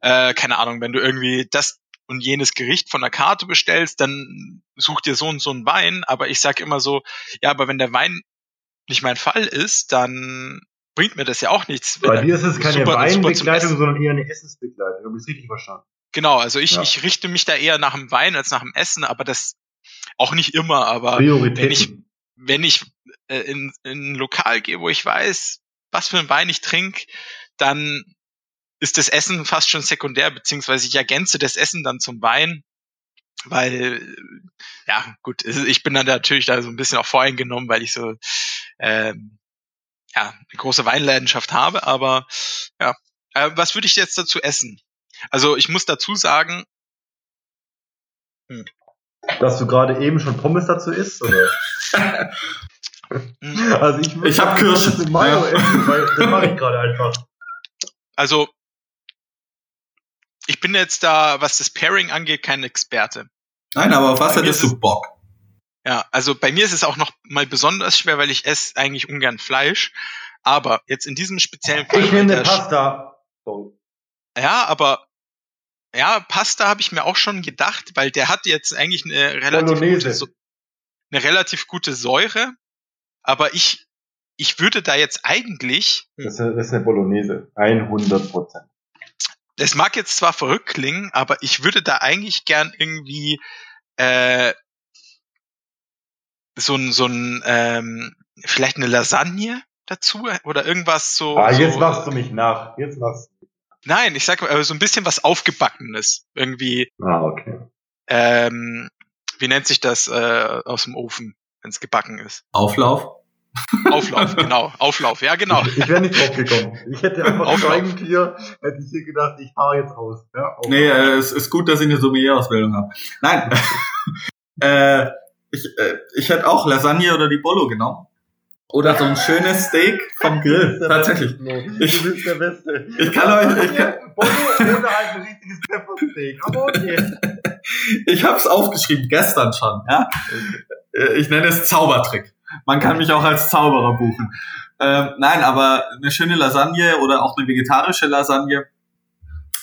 äh, keine Ahnung, wenn du irgendwie das und jenes Gericht von der Karte bestellst, dann such dir so und so einen Wein. Aber ich sage immer so, ja, aber wenn der Wein nicht mein Fall ist, dann bringt mir das ja auch nichts. Bei dir ist es keine Weinbegleitung, sondern eher eine Essensbegleitung. Habe ich es richtig verstanden? Genau, also ich, Ja. ich richte mich da eher nach dem Wein als nach dem Essen, aber das auch nicht immer, aber wenn ich- wenn ich äh, in, in ein Lokal gehe, wo ich weiß, was für ein Wein ich trinke, dann ist das Essen fast schon sekundär, beziehungsweise ich ergänze das Essen dann zum Wein, weil, ja, gut, ich bin dann natürlich da so ein bisschen auch voreingenommen, weil ich so, ähm, ja, eine große Weinleidenschaft habe, aber ja, äh, was würde ich jetzt dazu essen? Also ich muss dazu sagen, Dass du gerade eben schon Pommes dazu isst, oder? hm, Also ich, Ich hab Kirsche. Pommes mit Mayo Ja. essen, weil das mache ich gerade einfach. also ich bin jetzt da, was das Pairing angeht, kein Experte. Nein, aber auf was hättest ist du Bock? Ja, also bei mir ist es auch noch mal besonders schwer, weil ich esse eigentlich ungern Fleisch. Aber jetzt in diesem speziellen Fall. Ich nehme der eine Pasta. Sorry. Ja, aber ja, Pasta habe ich mir auch schon gedacht, weil der hat jetzt eigentlich eine relativ Bolognese. gute, So- eine relativ gute Säure. Aber ich, ich würde da jetzt eigentlich, Das ist, eine- das ist eine Bolognese. 100 Prozent. Das mag jetzt zwar verrückt klingen, aber ich würde da eigentlich gern irgendwie äh, so ein, so ein, ähm, vielleicht eine Lasagne dazu oder irgendwas so. Ah, so, jetzt machst du mich nach. Jetzt machst Nein, ich sag mal, so ein bisschen was Aufgebackenes. Irgendwie, du. Ah, okay. ähm, wie nennt sich das äh, aus dem Ofen, wenn es gebacken ist? Auflauf? Auflauf, genau. Auflauf, ja, genau. Ich wäre nicht drauf gekommen. Ich hätte einfach Auflauf. steigend hier, hätte ich hier gedacht, ich fahre jetzt aus. Ja, auf- Nee, äh, es ist gut, dass ich eine Sommelier-Ausbildung habe. Nein. äh, ich, äh, ich hätte auch Lasagne oder die Bollo genommen. Oder so ein schönes Steak vom Grill. Tatsächlich. Beste, Flo. Du bist der Beste. Ich kann euch- ich kann- Bono oder halt ein richtiges Peppersteak. Aber okay. Ich habe es aufgeschrieben, gestern schon. Ja? Äh, Ich nenne es Zaubertrick. Man kann mich auch als Zauberer buchen. Ähm, nein, aber eine schöne Lasagne oder auch eine vegetarische Lasagne,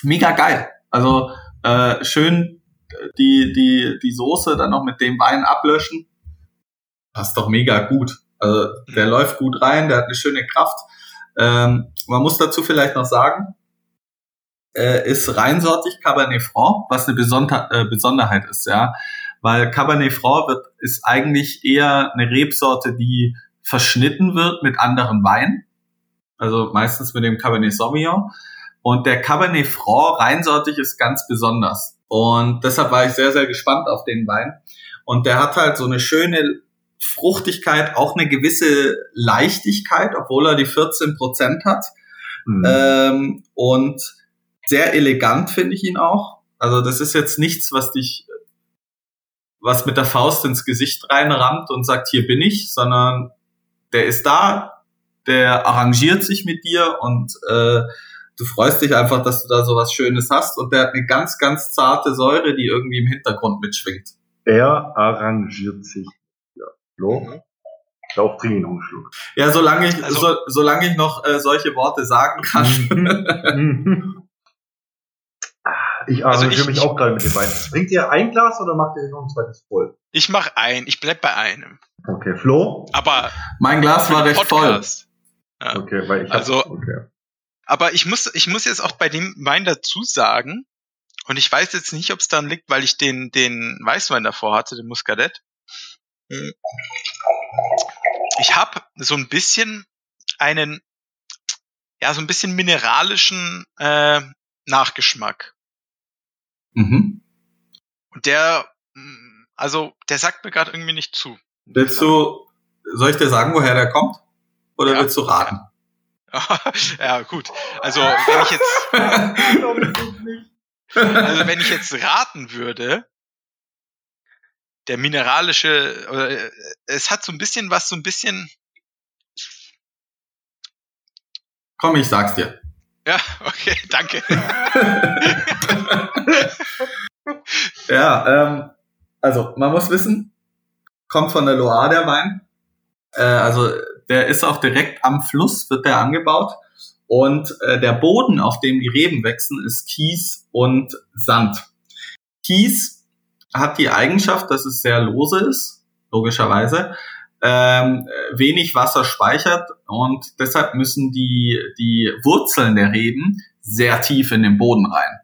mega geil. Also äh, schön äh, die, die, die Soße dann noch mit dem Wein ablöschen. Passt doch mega gut. Also der läuft gut rein, der hat eine schöne Kraft. Ähm, man muss dazu vielleicht noch sagen, äh, ist reinsortig Cabernet Franc, was eine Besonder äh, Besonderheit ist, ja. Weil Cabernet Franc wird, ist eigentlich eher eine Rebsorte, die verschnitten wird mit anderen Weinen. Also meistens mit dem Cabernet Sauvignon. Und der Cabernet Franc reinsortig ist ganz besonders. Und deshalb war ich sehr, sehr gespannt auf den Wein. Und der hat halt so eine schöne Fruchtigkeit, auch eine gewisse Leichtigkeit, obwohl er die 14 Prozent hat. Hm. Ähm, und sehr elegant finde ich ihn auch. Also das ist jetzt nichts, was dich, was mit der Faust ins Gesicht reinrammt und sagt, hier bin ich, sondern der ist da, der arrangiert sich mit dir und äh, du freust dich einfach, dass du da so was Schönes hast und der hat eine ganz, ganz zarte Säure, die irgendwie im Hintergrund mitschwingt. er arrangiert sich. Ja. Mhm. Ich glaube, noch einen Schluck. Ja, solange ich, Also- so, solange ich noch äh, solche Worte sagen kann. Ich Also arrangiere ich- mich ich- auch gerade mit dem Wein. Trinkt ihr ein Glas oder macht ihr noch ein zweites voll? Ich mache ein, ich bleib bei einem. Okay, Flo? Aber mein Glas war recht voll. Podcast. Ja. Okay, weil ich Also- hab, okay. Aber ich muss, ich muss jetzt auch bei dem Wein dazu sagen, und ich weiß jetzt nicht, ob es daran liegt, weil ich den, den Weißwein davor hatte, den Muscadet. Ich habe so ein bisschen einen, ja, so ein bisschen mineralischen äh, Nachgeschmack. Mhm. Und der, mm, also, der sagt mir gerade irgendwie nicht zu. Willst du, soll ich dir sagen, woher der kommt? Oder Ja. willst du raten? ja, gut. Also, wenn ich jetzt, also wenn ich jetzt raten würde, der mineralische, oder, äh, es hat so ein bisschen was, so ein bisschen, Komm, ich sag's dir. Ja, okay, danke. Ja, ähm, also man muss wissen, kommt von der Loire der Wein. Äh, also der ist auch direkt am Fluss, wird der angebaut. Und äh, der Boden, auf dem die Reben wachsen, ist Kies und Sand. Kies hat die Eigenschaft, dass es sehr lose ist, logischerweise, ähm, wenig Wasser speichert und deshalb müssen die, die Wurzeln der Reben sehr tief in den Boden rein.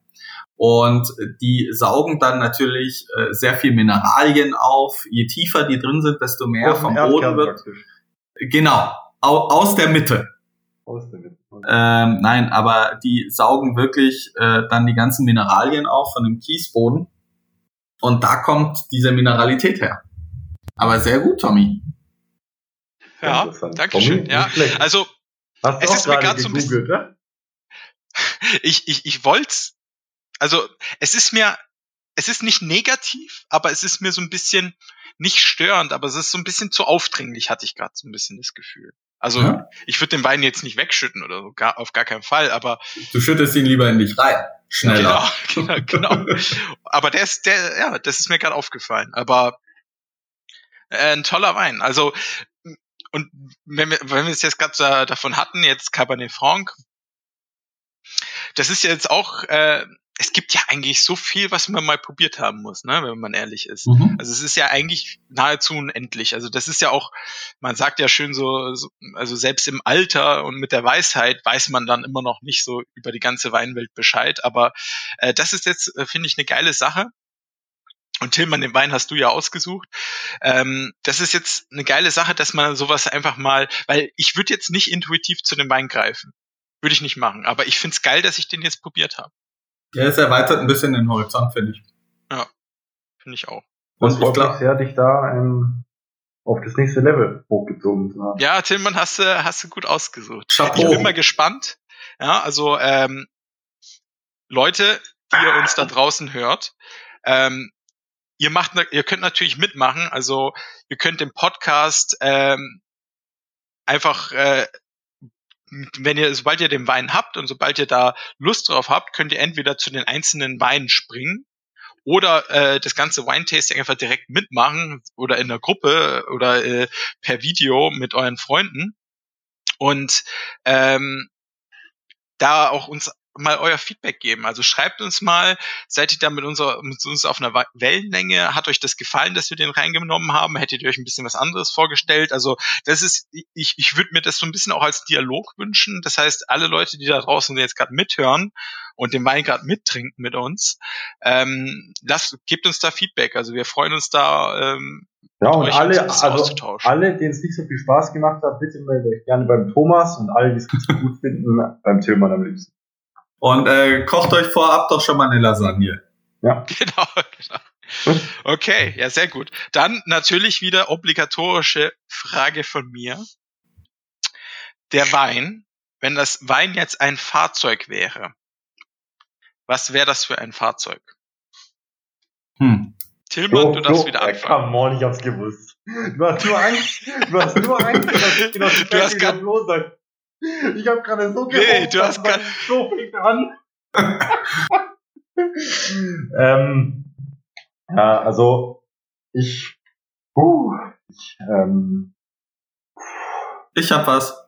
Und die saugen dann natürlich äh, sehr viel Mineralien auf. Je tiefer die drin sind, desto mehr vom Boden wird. praktisch. Genau, au, aus der Mitte. Aus der Mitte. Ähm, nein, aber die saugen wirklich äh, dann die ganzen Mineralien auf von dem Kiesboden. Und da kommt diese Mineralität her. Aber sehr gut, Tommy. Ja, danke schön. Ja, also, Hast es ist mir gerade so ein bisschen- ne? ich, ich, ich wollte also es ist mir, es ist nicht negativ, aber es ist mir so ein bisschen nicht störend, aber es ist so ein bisschen zu aufdringlich, hatte ich gerade so ein bisschen das Gefühl. Also ja. ich würde den Wein jetzt nicht wegschütten oder so, gar, auf gar keinen Fall, aber. Du schüttest ihn lieber in dich rein. Schneller. Genau, genau, genau. aber der ist, der, ja, das ist mir gerade aufgefallen. Aber äh, ein toller Wein. Also, und wenn wir, wenn wir es jetzt gerade da, davon hatten, jetzt Cabernet Franc, das ist jetzt auch, äh, es gibt ja eigentlich so viel, was man mal probiert haben muss, ne, wenn man ehrlich ist. Mhm. Also es ist ja eigentlich nahezu unendlich. Also das ist ja auch, man sagt ja schön so, so, also selbst im Alter und mit der Weisheit weiß man dann immer noch nicht so über die ganze Weinwelt Bescheid. Aber äh, das ist jetzt, äh, finde ich, eine geile Sache. Und Tillmann, den Wein hast du ja ausgesucht. Ähm, das ist jetzt eine geile Sache, dass man sowas einfach mal, weil ich würde jetzt nicht intuitiv zu dem Wein greifen. Würde ich nicht machen. Aber ich finde es geil, dass ich den jetzt probiert habe. Ja, es erweitert ein bisschen den Horizont, finde ich. Ja, finde ich auch. Und ich glaube, sehr dich da ähm, auf das nächste Level hochgezogen zu haben. Ja, Tillmann, hast du, hast du gut ausgesucht. Chapeau. Ich bin mal gespannt. Ja, also ähm, Leute, die ihr uns da draußen hört, ähm, ihr macht, ihr könnt natürlich mitmachen. Also ihr könnt den Podcast ähm, einfach äh, wenn ihr, sobald ihr den Wein habt und sobald ihr da Lust drauf habt, könnt ihr entweder zu den einzelnen Weinen springen oder äh, das ganze Wine-Tasting einfach direkt mitmachen oder in der Gruppe oder äh, per Video mit euren Freunden und ähm, da auch uns mal euer Feedback geben. Also schreibt uns mal, seid ihr da mit, unserer, mit uns auf einer Wellenlänge? Hat euch das gefallen, dass wir den reingenommen haben? Hättet ihr euch ein bisschen was anderes vorgestellt? Also das ist, ich, ich würde mir das so ein bisschen auch als Dialog wünschen. Das heißt, alle Leute, die da draußen jetzt gerade mithören und den Wein gerade mittrinken mit uns, ähm, lasst, gebt uns da Feedback. Also wir freuen uns da. Ähm, ja, und alle, also alle, denen es nicht so viel Spaß gemacht hat, bitte meldet euch gerne beim Thomas und alle, die es nicht so gut finden, beim Tillmann am liebsten. Und äh, kocht euch vorab doch schon mal eine Lasagne. Ja. Genau, genau. Okay, ja, sehr gut. Dann natürlich wieder obligatorische Frage von mir. Der Wein, wenn das Wein jetzt ein Fahrzeug wäre, was wäre das für ein Fahrzeug? Hm. Tillmann, so, du darfst wieder anfangen. Come on, ich hab's gewusst. Du hast nur Angst, du hast nur Angst, dass genau du hast grad, ich habe gerade so gehofft, nee, du hast grad, so fängt an. ähm, ja, also ich, uh, ich, ähm, ich hab was.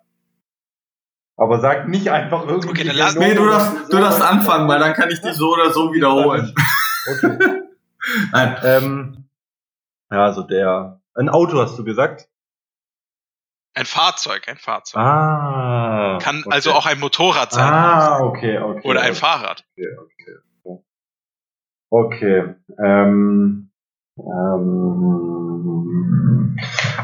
Aber sag nicht einfach irgendwie. Okay, dann lass, nee, du darfst, du darfst anfangen, weil dann kann ich dich so oder so wiederholen. Okay. Nein. Ähm, ja, also der, ein Auto hast du gesagt? Ein Fahrzeug, ein Fahrzeug. Ah. Kann okay. also auch ein Motorrad sein. Ah, okay, okay. Oder ein okay, Fahrrad. Okay, okay. Okay. Ähm, ähm,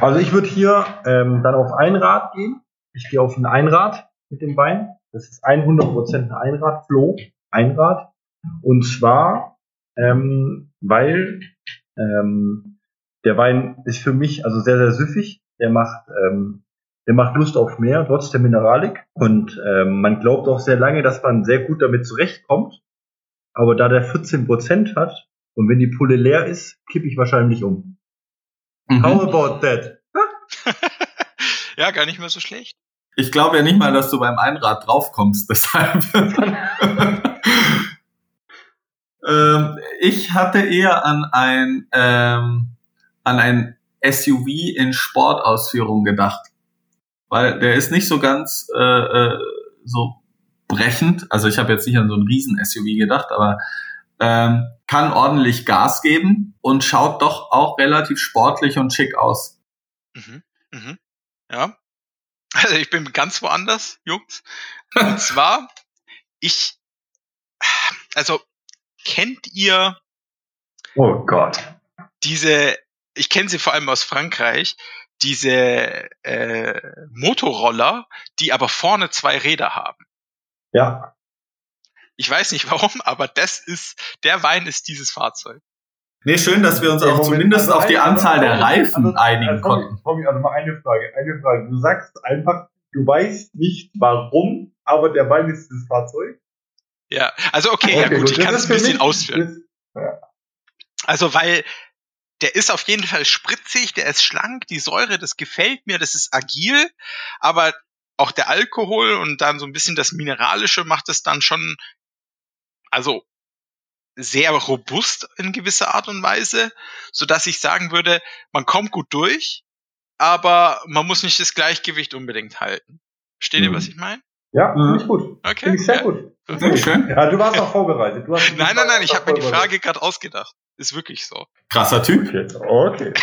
also ich würde hier ähm, dann auf Einrad gehen. Ich gehe auf ein Einrad mit dem Bein. Das ist 100% ein Einrad, Flow, Einrad. Und zwar, ähm, weil ähm, der Wein ist für mich also sehr, sehr süffig der macht, ähm, der macht Lust auf mehr, trotz der Mineralik. Und ähm, man glaubt auch sehr lange, dass man sehr gut damit zurechtkommt. Aber da der 14 Prozent hat und wenn die Pulle leer ist, kippe ich wahrscheinlich um. Mhm. How about that? ja, gar nicht mehr so schlecht. Ich glaube ja nicht mal, dass du beim Einrad draufkommst, deshalb. ähm, ich hatte eher an ein ähm, an ein SUV in Sportausführung gedacht. Weil der ist nicht so ganz äh, äh, so brechend. Also ich habe jetzt nicht an so einen riesen SUV gedacht, aber ähm, kann ordentlich Gas geben und schaut doch auch relativ sportlich und schick aus. Mhm. Mhm. Ja. Also ich bin ganz woanders, Jungs. Und zwar, ich, also kennt ihr Oh Gott. Diese ich kenne sie vor allem aus Frankreich, diese äh, Motorroller, die aber vorne zwei Räder haben. Ja. Ich weiß nicht warum, aber das ist, der Wein ist dieses Fahrzeug. Nee, schön, dass wir uns auch Moment, zumindest also auf die Anzahl der Reifen also, einigen also, konnten. Tommy, also mal eine Frage, eine Frage. Du sagst einfach, du weißt nicht warum, aber der Wein ist dieses Fahrzeug? Ja, also okay, ja gut, ich kann es ein bisschen ausführen. ja. Also weil der ist auf jeden Fall spritzig, der ist schlank, die Säure, das gefällt mir, das ist agil, aber auch der Alkohol und dann so ein bisschen das Mineralische macht es dann schon, also sehr robust in gewisser Art und Weise, so dass ich sagen würde, man kommt gut durch, aber man muss nicht das Gleichgewicht unbedingt halten. Versteht mhm. ihr, was ich meine? Ja, finde ich gut. Okay. Finde ich sehr ja. gut. Schön. Ja, du warst auch vorbereitet. Du hast nein, nein, nein, ich habe mir die Frage gerade ausgedacht. Ist wirklich so. Krasser Typ. Okay, okay,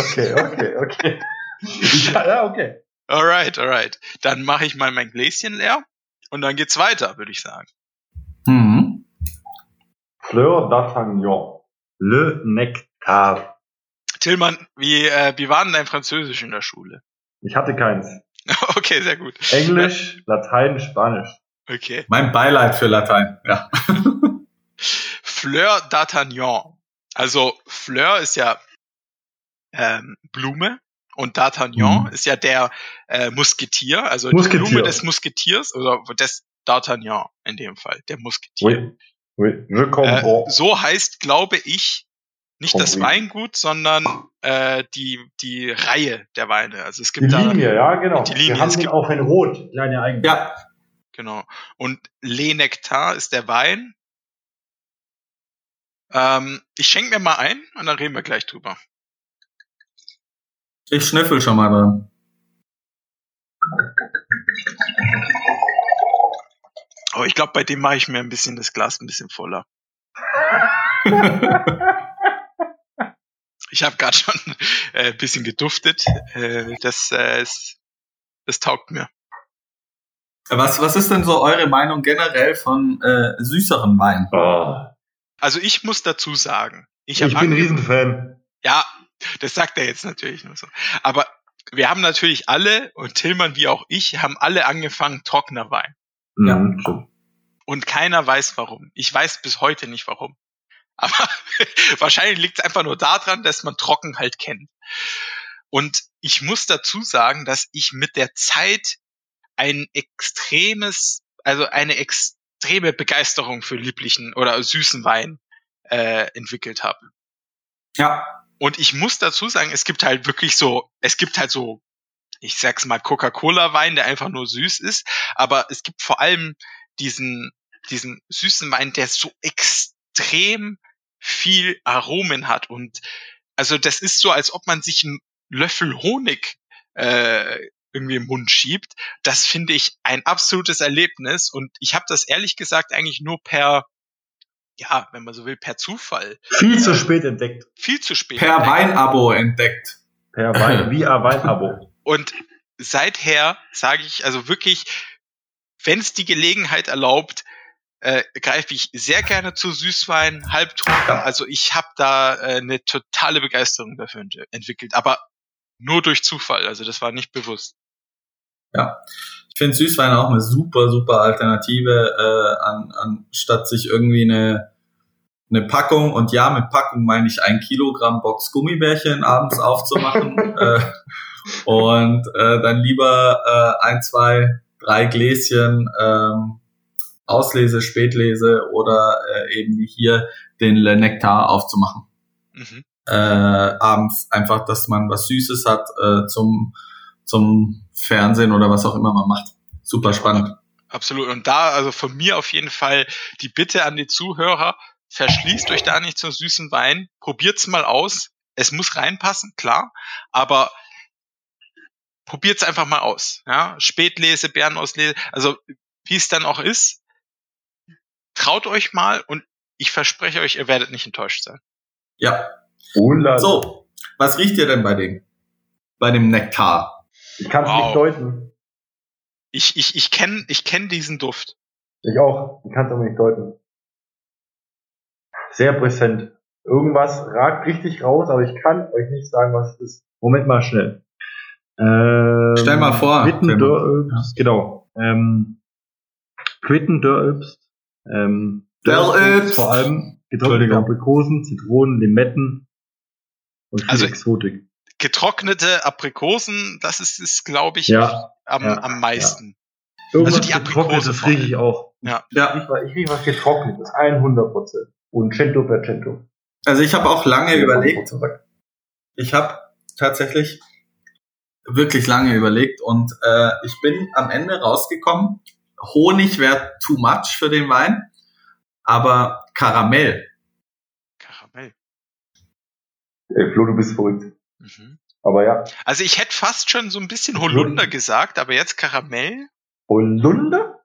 okay, okay, okay. ja, okay. Alright, alright. Dann mache ich mal mein Gläschen leer und dann geht's weiter, würde ich sagen. Mhm. Fleur d'Artagnan. Le Nectar. Tillmann, wie, äh, wie war denn dein Französisch in der Schule? Ich hatte keins. okay, sehr gut. Englisch, Latein, Spanisch. Okay. Mein Beileid für Latein, ja. Fleur d'Artagnan. Also Fleur ist ja ähm, Blume und D'Artagnan mhm. ist ja der äh, Musketier, also Musketier. die Blume des Musketiers oder des D'Artagnan in dem Fall, der Musketier. Oui. Oui. Äh, so heißt, glaube ich, nicht das Weingut, sondern äh, die, die Reihe der Weine. Also es gibt die Linie, da, ja, genau. Die Linie. Wir haben es gibt, auch in Rot, kleine Eigenschaften. Ja. Genau. Und Le Nectar ist der Wein. Ähm, ich schenke mir mal ein und dann reden wir gleich drüber. Ich schnüffel schon mal dran. Aber oh, ich glaube, bei dem mache ich mir ein bisschen das Glas ein bisschen voller. ich habe gerade schon äh, ein bisschen geduftet. Äh, das, äh, ist, das taugt mir. Was, was ist denn so eure Meinung generell von äh, süßeren Weinen? Oh. Also ich muss dazu sagen, ich, ich bin ein Riesenfan. Ja, das sagt er jetzt natürlich nur so. Aber wir haben natürlich alle, und Tillmann wie auch ich, haben alle angefangen, trockener Wein. Ja. Mhm. Und keiner weiß warum. Ich weiß bis heute nicht warum. Aber wahrscheinlich liegt es einfach nur daran, dass man trocken halt kennt. Und ich muss dazu sagen, dass ich mit der Zeit ein extremes, also eine extreme Begeisterung für lieblichen oder süßen Wein äh, entwickelt habe. Ja. Und ich muss dazu sagen, es gibt halt wirklich so, es gibt halt so, ich sag's mal, Coca-Cola-Wein, der einfach nur süß ist, aber es gibt vor allem diesen, diesen süßen Wein, der so extrem viel Aromen hat und also das ist so, als ob man sich einen Löffel Honig äh, irgendwie im Mund schiebt. Das finde ich ein absolutes Erlebnis und ich habe das ehrlich gesagt eigentlich nur per ja, wenn man so will, per Zufall. Viel zu spät entdeckt. Viel zu spät. Per entdeckt. Weinabo entdeckt. Per Wein, wie ein Weinabo. Und seither sage ich also wirklich, wenn es die Gelegenheit erlaubt, äh, greife ich sehr gerne zu Süßwein, halbtrunken. Also ich habe da äh, eine totale Begeisterung dafür ent entwickelt, aber nur durch Zufall. Also das war nicht bewusst. Ja, ich finde Süßwein auch eine super, super Alternative, äh, an, anstatt sich irgendwie eine, eine Packung, und ja, mit Packung meine ich ein Kilogramm Box Gummibärchen abends aufzumachen äh, und äh, dann lieber äh, ein, zwei, drei Gläschen ähm, Auslese, Spätlese oder äh, eben wie hier den Le Nektar aufzumachen. Mhm. Äh, abends einfach, dass man was Süßes hat äh, zum zum Fernsehen oder was auch immer man macht. Super spannend. Absolut. Und da, also von mir auf jeden Fall die Bitte an die Zuhörer, verschließt euch da nicht zum süßen Wein, probiert's mal aus. Es muss reinpassen, klar, aber probiert's einfach mal aus. Ja? Spätlese, Bärenauslese, also wie es dann auch ist, traut euch mal und ich verspreche euch, ihr werdet nicht enttäuscht sein. Ja. So, was riecht ihr denn bei dem, bei dem Nektar? Ich kann es wow. nicht deuten. Ich, ich, ich kenne ich kenn diesen Duft. Ich auch. Ich kann es aber nicht deuten. Sehr präsent. Irgendwas ragt richtig raus, aber ich kann euch nicht sagen, was es ist. Moment mal schnell. Ähm, Stell mal vor. Quittendörröbst, ja. genau. Ähm, Quittendörröbst. Ähm, Dörröbst. Vor allem getrocknete Aprikosen, Zitronen, Limetten und viel also, Exotik getrocknete Aprikosen, das ist es, glaube ich, ja, am, ja, am meisten. Irgendwas Also die Getrocknetes Aprikose vor kriege ich auch. Ja. Ja. Ich, ich kriege was Getrocknetes, 100 Prozent. Und Cento per Cento. Also ich habe auch lange überlegt. Ich habe tatsächlich wirklich lange überlegt und äh, ich bin am Ende rausgekommen. Honig wäre too much für den Wein, aber Karamell. Karamell. Ey, Flo, du bist verrückt. Mhm. Aber ja, Also ich hätte fast schon so ein bisschen Holunder gesagt, aber jetzt Karamell. Holunder?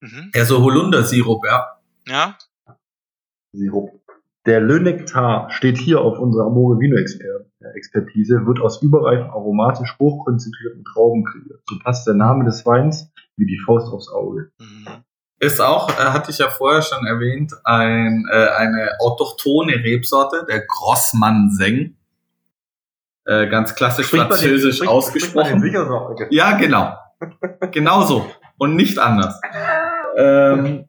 Mhm. Ja, so Holundersirup, ja. Ja. Sirup. Der Le Nectar steht hier auf unserer Amore Vino Exper- äh, Expertise, wird aus überreifen aromatisch hochkonzentrierten Trauben kreiert. So passt der Name des Weins wie die Faust aufs Auge. Mhm. Ist auch, äh, hatte ich ja vorher schon erwähnt, ein, äh, eine autochtone Rebsorte, der Grossmann Seng. Äh, ganz klassisch französisch ausgesprochen. sicher so. Ja, genau. Genauso. Und nicht anders. Ähm,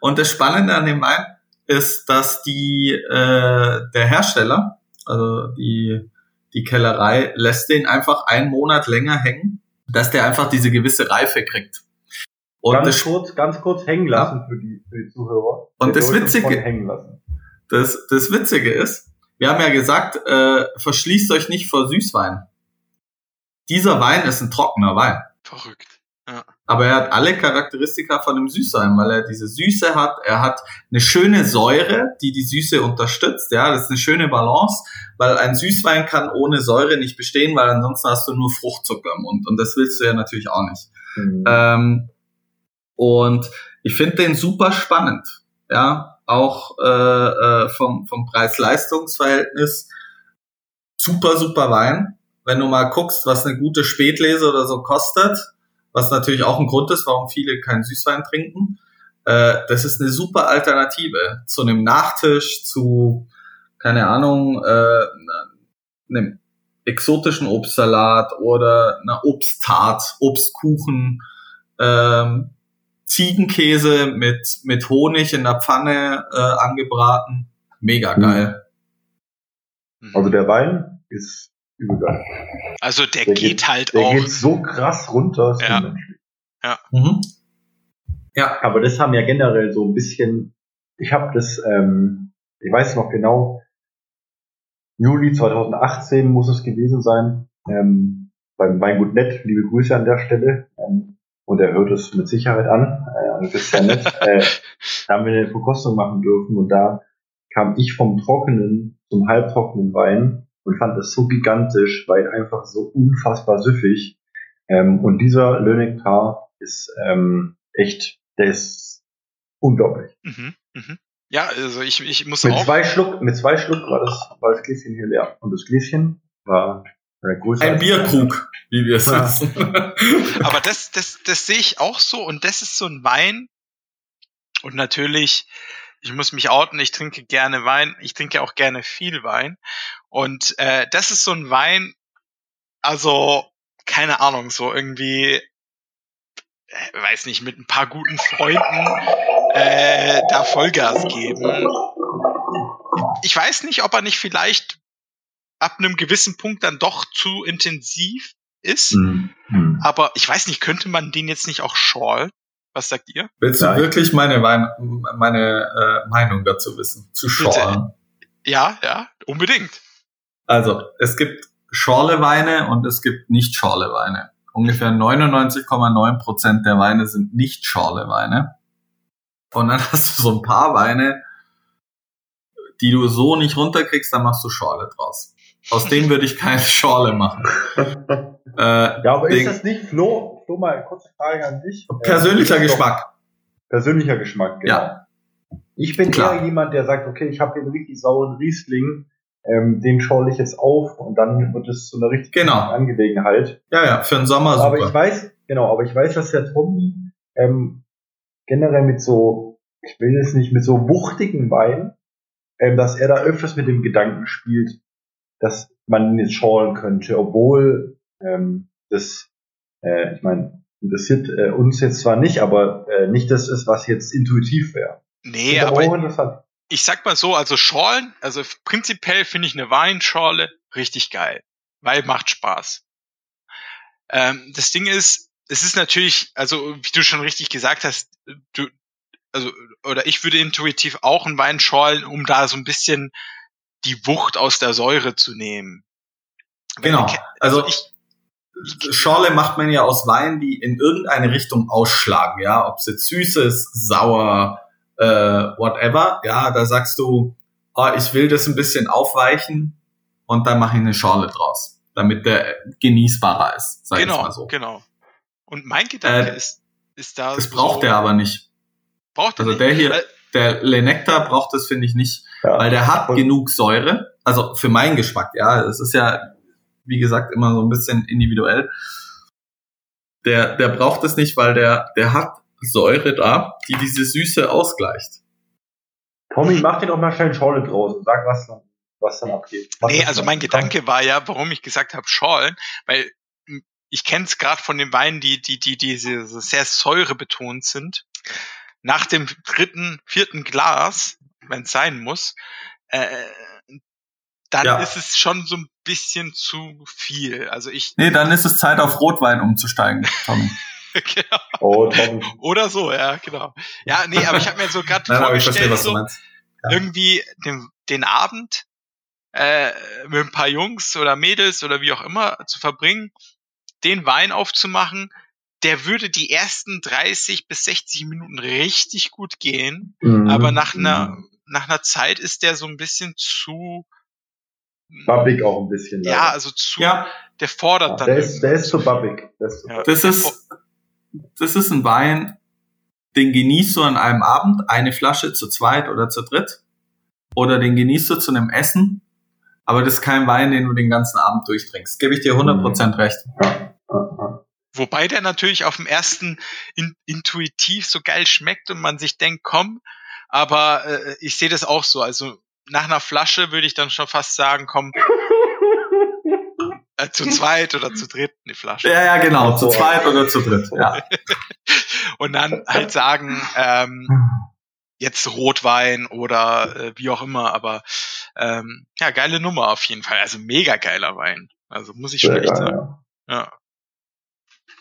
und das Spannende an dem Wein ist, dass die, äh, der Hersteller, also die, die Kellerei, lässt den einfach einen Monat länger hängen, dass der einfach diese gewisse Reife kriegt. Und ganz das, kurz, ganz kurz hängen lassen für, die, für die Zuhörer. Und das Witzige- von hängen lassen. das, das Witzige ist, wir haben ja gesagt, äh, verschließt euch nicht vor Süßwein. Dieser Wein ist ein trockener Wein. Verrückt. Aber er hat alle Charakteristika von einem Süßwein, weil er diese Süße hat. Er hat eine schöne Säure, die die Süße unterstützt. Ja, das ist eine schöne Balance, weil ein Süßwein kann ohne Säure nicht bestehen, weil ansonsten hast du nur Fruchtzucker im Mund. Und das willst du ja natürlich auch nicht. Mhm. Ähm, und ich finde den super spannend. Ja, auch äh, äh, vom, vom Preis-Leistungs-Verhältnis super, super Wein. Wenn du mal guckst, was eine gute Spätlese oder so kostet, was natürlich auch ein Grund ist, warum viele keinen Süßwein trinken, äh, das ist eine super Alternative zu einem Nachtisch, zu, keine Ahnung, äh, einem exotischen Obstsalat oder einer Obsttart, Obstkuchen, ähm, Ziegenkäse mit, mit Honig in der Pfanne äh, angebraten. Mega geil. Mhm. Also der Wein ist übel geil. Also der, der geht, geht- halt Der auch. geht so krass runter. ist Ja. unmenschlich. Mhm. Ja. Aber das haben ja generell so ein bisschen, ich habe das, ähm, ich weiß noch genau, Juli 2018 muss es gewesen sein, ähm, beim Weingut Nett, liebe Grüße an der Stelle, ähm, und er hört es mit Sicherheit an, äh, ja nett, äh, da haben wir eine Verkostung machen dürfen und da kam ich vom trockenen zum halbtrockenen Wein und fand das so gigantisch, weil einfach so unfassbar süffig. Ähm, und dieser Nectar ist ähm, echt, der ist unglaublich. Mhm. Mhm. Ja, also ich, ich muss Mit auch. zwei Schluck, mit zwei Schluck war das, war das Gläschen hier leer. Und das Gläschen war. Ein Bierkrug, wie wir es Ja. wissen. Aber das, das, das sehe ich auch so und das ist so ein Wein. Und natürlich, ich muss mich outen, ich trinke gerne Wein, ich trinke auch gerne viel Wein. Und äh, das ist so ein Wein, also keine Ahnung, so irgendwie, äh, weiß nicht, mit ein paar guten Freunden äh, da Vollgas geben. Ich weiß nicht, ob er nicht vielleicht ab einem gewissen Punkt dann doch zu intensiv ist. Hm, hm. Aber ich weiß nicht, könnte man den jetzt nicht auch schorlen? Was sagt ihr? Willst du ich- wirklich meine, meine äh, Meinung dazu wissen? Zu. Schorlen. Ja, ja, unbedingt. Also, es gibt Schorleweine und es gibt Nicht-Schorleweine. Ungefähr 99,9 Prozent der Weine sind Nicht-Schorleweine. Und dann hast du so ein paar Weine, die du so nicht runterkriegst, dann machst du Schorle draus. Aus denen würde ich keine Schorle machen. Äh, Ja, aber ist das nicht, Flo, Flo mal eine kurze Frage an dich. persönlicher Äh, ist doch Geschmack. Persönlicher Geschmack, genau. Ja. Ich bin Klar. eher jemand, der sagt, okay, ich habe hier einen richtig sauren Riesling, ähm, den schorle ich jetzt auf und dann wird es zu einer richtig Genau. Angelegenheit. Ja, ja, für den Sommer Aber ich super. weiß, genau, aber ich weiß, dass der Tommy ähm, generell mit so, ich will jetzt nicht mit so wuchtigen Wein, ähm, dass er da öfters mit dem Gedanken spielt, dass man ihn jetzt schorlen könnte, obwohl ähm, das, äh, ich meine, interessiert äh, uns jetzt zwar nicht, aber äh, nicht das ist, was jetzt intuitiv wäre. Nee, aber ich sag mal so, also Schorlen, also prinzipiell finde ich eine Weinschorle richtig geil, weil macht Spaß. Ähm, das Ding ist, es ist natürlich, also wie du schon richtig gesagt hast, du, also, oder ich würde intuitiv auch einen Wein schorlen, um da so ein bisschen die Wucht aus der Säure zu nehmen. Genau. Also, also ich, Schorle macht man ja aus Weinen, die in irgendeine Richtung ausschlagen, ja, ob es jetzt süß ist, sauer, äh, whatever, ja, da sagst du, oh, ich will das ein bisschen aufweichen und dann mache ich eine Schorle draus, damit der genießbarer ist, sag genau, ich mal so. Genau. Und mein Gedanke äh, ist, ist da. Das so braucht er aber nicht. Braucht er also nicht. der hier, der Le Nectar braucht das, finde ich, nicht, ja. weil der hat genug Säure. Also für meinen Geschmack, ja. Es ist ja, wie gesagt, immer so ein bisschen individuell. Der, der braucht es nicht, weil der, der hat Säure da, die diese Süße ausgleicht. Tommy, mach dir doch mal schnell Schorle draus und sag, was dann, was dann abgeht. Was nee, also mein Gedanke war ja, warum ich gesagt habe Schorlen, weil ich kenne es gerade von den Weinen, die, die, die, die sehr säurebetont sind nach dem dritten, vierten Glas, wenn es sein muss, äh, dann ja. ist es schon so ein bisschen zu viel. Also ich. Nee, dann ist es Zeit auf Rotwein umzusteigen, Tommy. genau. Oh, Oder so, ja, genau. Ja, nee, aber ich habe mir so gerade vorgestellt, verstehe, so ja. irgendwie den, den Abend äh, mit ein paar Jungs oder Mädels oder wie auch immer zu verbringen, den Wein aufzumachen, der würde die ersten 30 bis 60 Minuten richtig gut gehen, mhm. aber nach einer, nach einer Zeit ist der so ein bisschen zu Babbig auch ein bisschen. Ja, leider. also zu, ja. der fordert ja, dann. Der ist, der ist zu babbig. Das, ja. das ist, das ist ein Wein, den genießt du an einem Abend, eine Flasche zu zweit oder zu dritt. Oder den genießt du zu einem Essen. Aber das ist kein Wein, den du den ganzen Abend durchtrinkst. Gebe ich dir 100% mhm. recht. Ja. Wobei der natürlich auf dem ersten in, intuitiv so geil schmeckt und man sich denkt, komm, aber äh, ich sehe das auch so. Also nach einer Flasche würde ich dann schon fast sagen, komm, äh, zu zweit oder zu dritt eine Flasche. Ja, ja, genau, zu zweit oder zu dritt, ja. und dann halt sagen, ähm, jetzt Rotwein oder äh, wie auch immer, aber ähm, ja, geile Nummer auf jeden Fall. Also mega geiler Wein. Also muss ich schon echt sagen. Ja. Ja.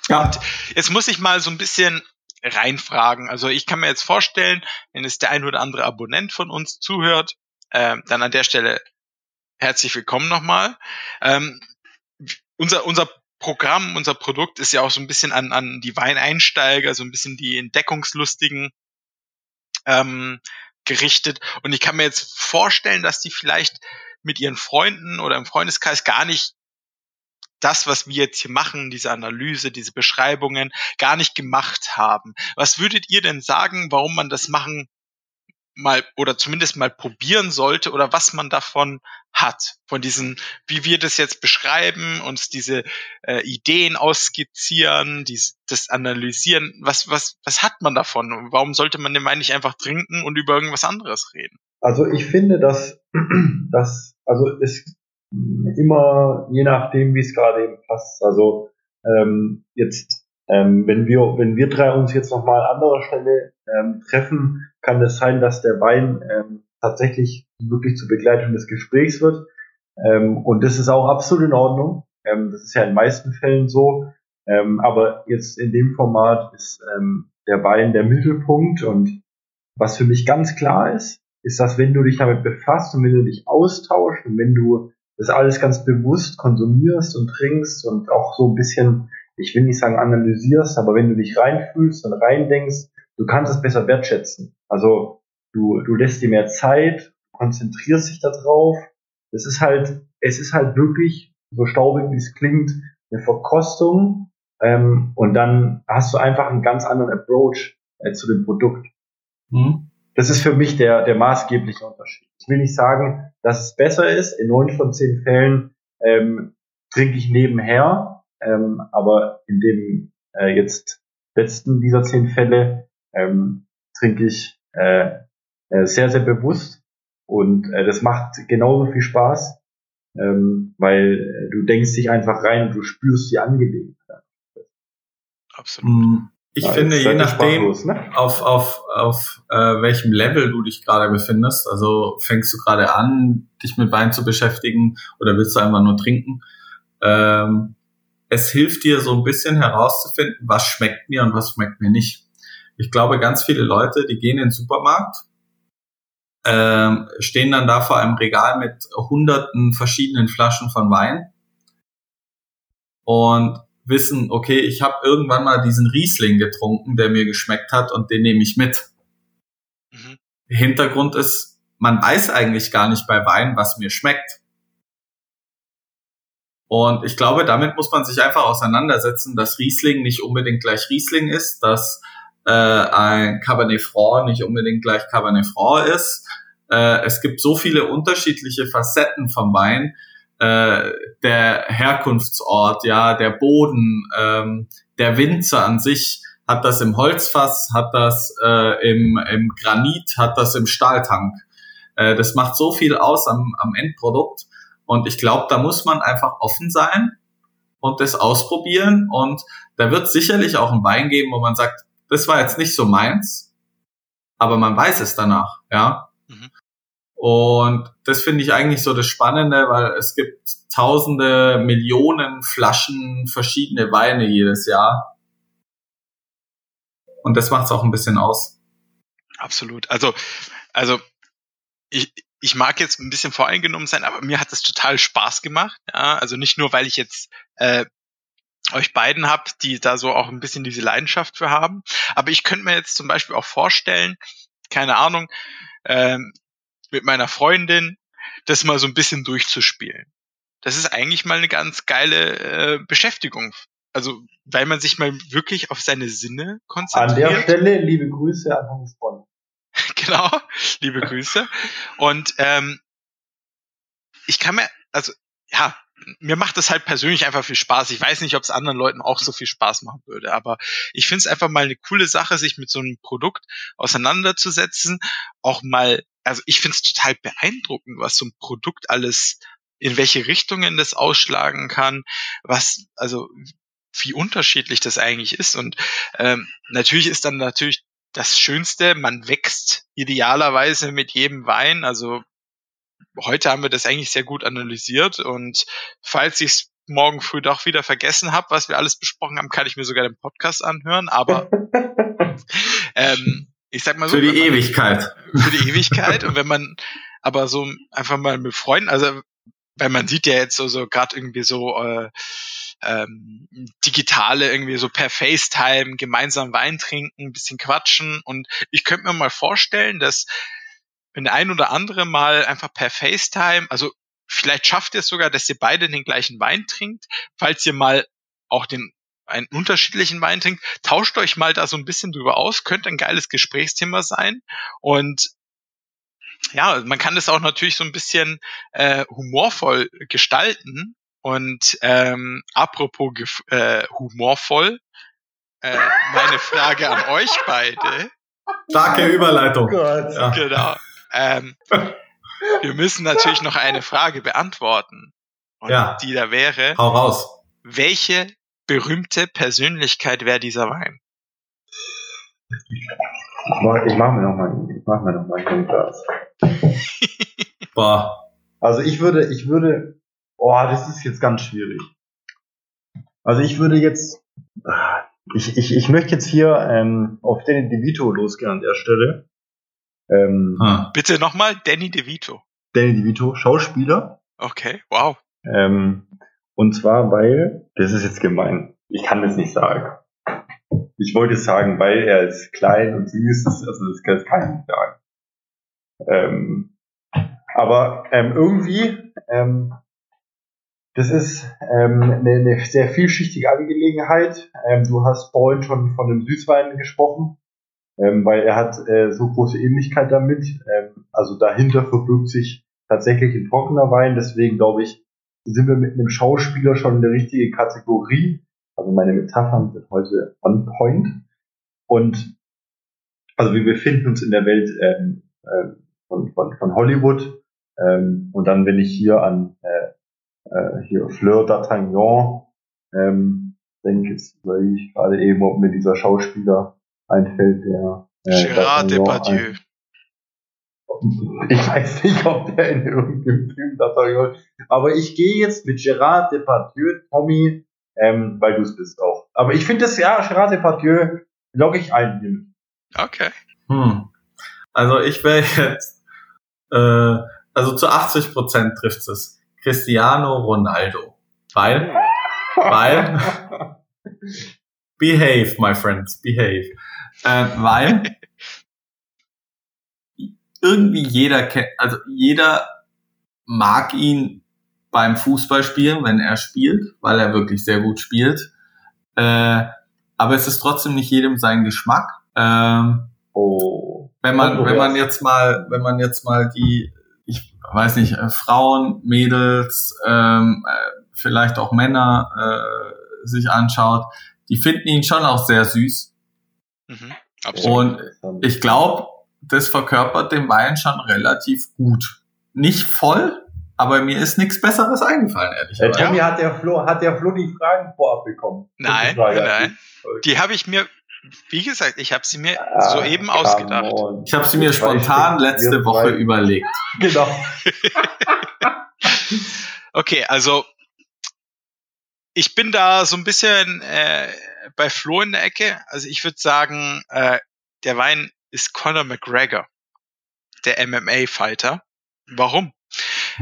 Und jetzt muss ich mal so ein bisschen reinfragen. Also ich kann mir jetzt vorstellen, wenn es der ein oder andere Abonnent von uns zuhört, äh, dann an der Stelle herzlich willkommen nochmal. Ähm, unser, unser Programm, unser Produkt ist ja auch so ein bisschen an, an die Weineinsteiger, so ein bisschen die Entdeckungslustigen ähm, gerichtet. Und ich kann mir jetzt vorstellen, dass die vielleicht mit ihren Freunden oder im Freundeskreis gar nicht das, was wir jetzt hier machen, diese Analyse, diese Beschreibungen, gar nicht gemacht haben. Was würdet ihr denn sagen, warum man das machen mal oder zumindest mal probieren sollte oder was man davon hat, von diesen, wie wir das jetzt beschreiben, uns diese äh, Ideen ausskizzieren, dies, das analysieren, was, was, was hat man davon? Warum sollte man Wein nicht einfach trinken und über irgendwas anderes reden? Also ich finde, dass, dass also es immer je nachdem, wie es gerade eben passt. Also ähm, jetzt, ähm, wenn wir wenn wir drei uns jetzt nochmal an anderer Stelle ähm, treffen, kann es sein, dass der Wein ähm, tatsächlich wirklich zur Begleitung des Gesprächs wird. Ähm, und das ist auch absolut in Ordnung. Ähm, das ist ja in meisten Fällen so. Ähm, aber jetzt in dem Format ist ähm, der Wein der Mittelpunkt und was für mich ganz klar ist, ist, dass wenn du dich damit befasst und wenn du dich austauschst und wenn du das alles ganz bewusst konsumierst und trinkst und auch so ein bisschen, ich will nicht sagen analysierst, aber wenn du dich reinfühlst und reindenkst, du kannst es besser wertschätzen. Also du, du lässt dir mehr Zeit, konzentrierst dich darauf. Es ist halt, es ist halt wirklich, so staubig wie es klingt, eine Verkostung. Ähm, und dann hast du einfach einen ganz anderen Approach äh, zu dem Produkt. Mhm. Das ist für mich der, der maßgebliche Unterschied. Ich will nicht sagen, dass es besser ist. In neun von zehn Fällen ähm, trinke ich nebenher, ähm, aber in dem äh, jetzt letzten dieser zehn Fälle ähm, trinke ich äh, äh, sehr, sehr bewusst und äh, das macht genauso viel Spaß, ähm, weil äh, du denkst dich einfach rein und du spürst die Angelegenheit. Absolut. Mm. Ich ja, finde, je nachdem, ne? auf, auf, auf äh, welchem Level du dich gerade befindest, also fängst du gerade an, dich mit Wein zu beschäftigen oder willst du einfach nur trinken, ähm, es hilft dir so ein bisschen herauszufinden, was schmeckt mir und was schmeckt mir nicht. Ich glaube, ganz viele Leute, die gehen in den Supermarkt, ähm, stehen dann da vor einem Regal mit hunderten verschiedenen Flaschen von Wein und wissen, okay, ich habe irgendwann mal diesen Riesling getrunken, der mir geschmeckt hat und den nehme ich mit. Mhm. Hintergrund ist, man weiß eigentlich gar nicht bei Wein, was mir schmeckt. Und ich glaube, damit muss man sich einfach auseinandersetzen, dass Riesling nicht unbedingt gleich Riesling ist, dass äh, ein Cabernet Franc nicht unbedingt gleich Cabernet Franc ist. Äh, es gibt so viele unterschiedliche Facetten vom Wein. Äh, der Herkunftsort, ja, der Boden, ähm, der Winzer an sich, hat das im Holzfass, hat das äh, im, im Granit, hat das im Stahltank. Äh, das macht so viel aus am, am Endprodukt. Und ich glaube, da muss man einfach offen sein und das ausprobieren. Und da wird sicherlich auch ein Wein geben, wo man sagt, das war jetzt nicht so meins, aber man weiß es danach, ja. Mhm. Und das finde ich eigentlich so das Spannende, weil es gibt tausende, Millionen Flaschen verschiedene Weine jedes Jahr. Und das macht es auch ein bisschen aus. Absolut. Also, also ich, ich mag jetzt ein bisschen voreingenommen sein, aber mir hat es total Spaß gemacht. Ja, also nicht nur, weil ich jetzt äh, euch beiden habt, die da so auch ein bisschen diese Leidenschaft für haben, aber ich könnte mir jetzt zum Beispiel auch vorstellen, keine Ahnung, ähm, mit meiner Freundin das mal so ein bisschen durchzuspielen. Das ist eigentlich mal eine ganz geile äh, Beschäftigung. Also, weil man sich mal wirklich auf seine Sinne konzentriert. An der Stelle liebe Grüße an Hans Bonn. genau, liebe Grüße. Und ähm, ich kann mir, also ja, mir macht es halt persönlich einfach viel Spaß. Ich weiß nicht, ob es anderen Leuten auch so viel Spaß machen würde, aber ich finde es einfach mal eine coole Sache, sich mit so einem Produkt auseinanderzusetzen. Auch mal, also ich finde es total beeindruckend, was so ein Produkt alles, in welche Richtungen das ausschlagen kann, was, also wie unterschiedlich das eigentlich ist. Und ähm, natürlich ist dann natürlich das Schönste, man wächst idealerweise mit jedem Wein. Also heute haben wir das eigentlich sehr gut analysiert und falls ich es morgen früh doch wieder vergessen habe, was wir alles besprochen haben, kann ich mir sogar den Podcast anhören. Aber ähm, ich sag mal so. Für die man, Ewigkeit. Für die Ewigkeit. und wenn man aber so einfach mal mit Freunden, also weil man sieht ja jetzt so, so gerade irgendwie so äh, ähm, digitale irgendwie so per FaceTime gemeinsam Wein trinken, ein bisschen quatschen und ich könnte mir mal vorstellen, dass wenn der ein oder andere mal einfach per FaceTime, also vielleicht schafft ihr es sogar, dass ihr beide den gleichen Wein trinkt, falls ihr mal auch den einen unterschiedlichen Wein trinkt, tauscht euch mal da so ein bisschen drüber aus, könnte ein geiles Gesprächsthema sein und ja, man kann das auch natürlich so ein bisschen äh, humorvoll gestalten und ähm, apropos äh, humorvoll, äh, meine Frage an euch beide. Starke Überleitung. Oh ja. Genau. Ähm, wir müssen natürlich noch eine Frage beantworten. Und ja. die da wäre. Hau raus. Welche berühmte Persönlichkeit wäre dieser Wein? Ich mach, ich mach mir noch mal, ich mach mir noch mal ein Glas. Boah. Also ich würde, ich würde Oh, das ist jetzt ganz schwierig. Also ich würde jetzt, ich, ich, ich möchte jetzt hier ähm, auf Danny DeVito losgehen an der Stelle. Ähm, hm. Bitte nochmal, Danny DeVito. Danny DeVito, Schauspieler. Okay, wow. Ähm, und zwar, weil, das ist jetzt gemein, ich kann das nicht sagen. Ich wollte sagen, weil er ist klein und süß ist, also das kann, das kann ich nicht sagen. Ähm, aber ähm, irgendwie ähm, das ist ähm, eine, eine sehr vielschichtige Angelegenheit. Ähm, du hast vorhin schon von dem Süßwein gesprochen, ähm, weil er hat äh, so große Ähnlichkeit damit. Ähm, also dahinter verbirgt sich tatsächlich ein trockener Wein. Deswegen glaube ich, sind wir mit einem Schauspieler schon in der richtigen Kategorie. Also meine Metaphern sind heute on point. Und also wir befinden uns in der Welt ähm, äh, von, von, von Hollywood. Ähm, und dann, wenn ich hier an äh, äh, hier Fleur d'Artagnan, ähm, denke jetzt, weil ich gerade eben, ob mir dieser Schauspieler einfällt, der äh, Gérard Depardieu. Ich weiß nicht, ob der in irgendeinem Film D'Artagnan, aber ich gehe jetzt mit Gérard Depardieu, Tommy, ähm, weil du es bist auch. Aber ich finde das, ja, Gerard Depardieu logge ich ein. Hier. Okay. Hm. Also ich wäre jetzt, äh, also zu 80 Prozent trifft es Cristiano Ronaldo. Weil, weil, behave, my friends, behave. Äh, weil irgendwie jeder kennt, also jeder mag ihn beim Fußballspielen, wenn er spielt, weil er wirklich sehr gut spielt. Äh, aber es ist trotzdem nicht jedem sein Geschmack. Ähm, Oh. wenn man, wenn man jetzt mal, wenn man jetzt mal die, ich weiß nicht, äh, Frauen, Mädels, ähm, äh, vielleicht auch Männer äh, sich anschaut, die finden ihn schon auch sehr süß. Mhm. Absolut. Und ich glaube, das verkörpert den Wein schon relativ gut. Nicht voll, aber mir ist nichts Besseres eingefallen, Äh, ehrlicherweise. Tommy, hat der Flo, hat der Flo die Fragen vorab bekommen? Nein, Frage nein. Die habe ich mir, wie gesagt, ich habe sie mir Ah, soeben ausgedacht. on. Ich habe sie mir spontan letzte Woche überlegt. Genau. Okay, also ich bin da so ein bisschen äh, bei Flo in der Ecke. Also ich würde sagen, äh, der Wein ist Conor McGregor, der MMA-Fighter. Warum?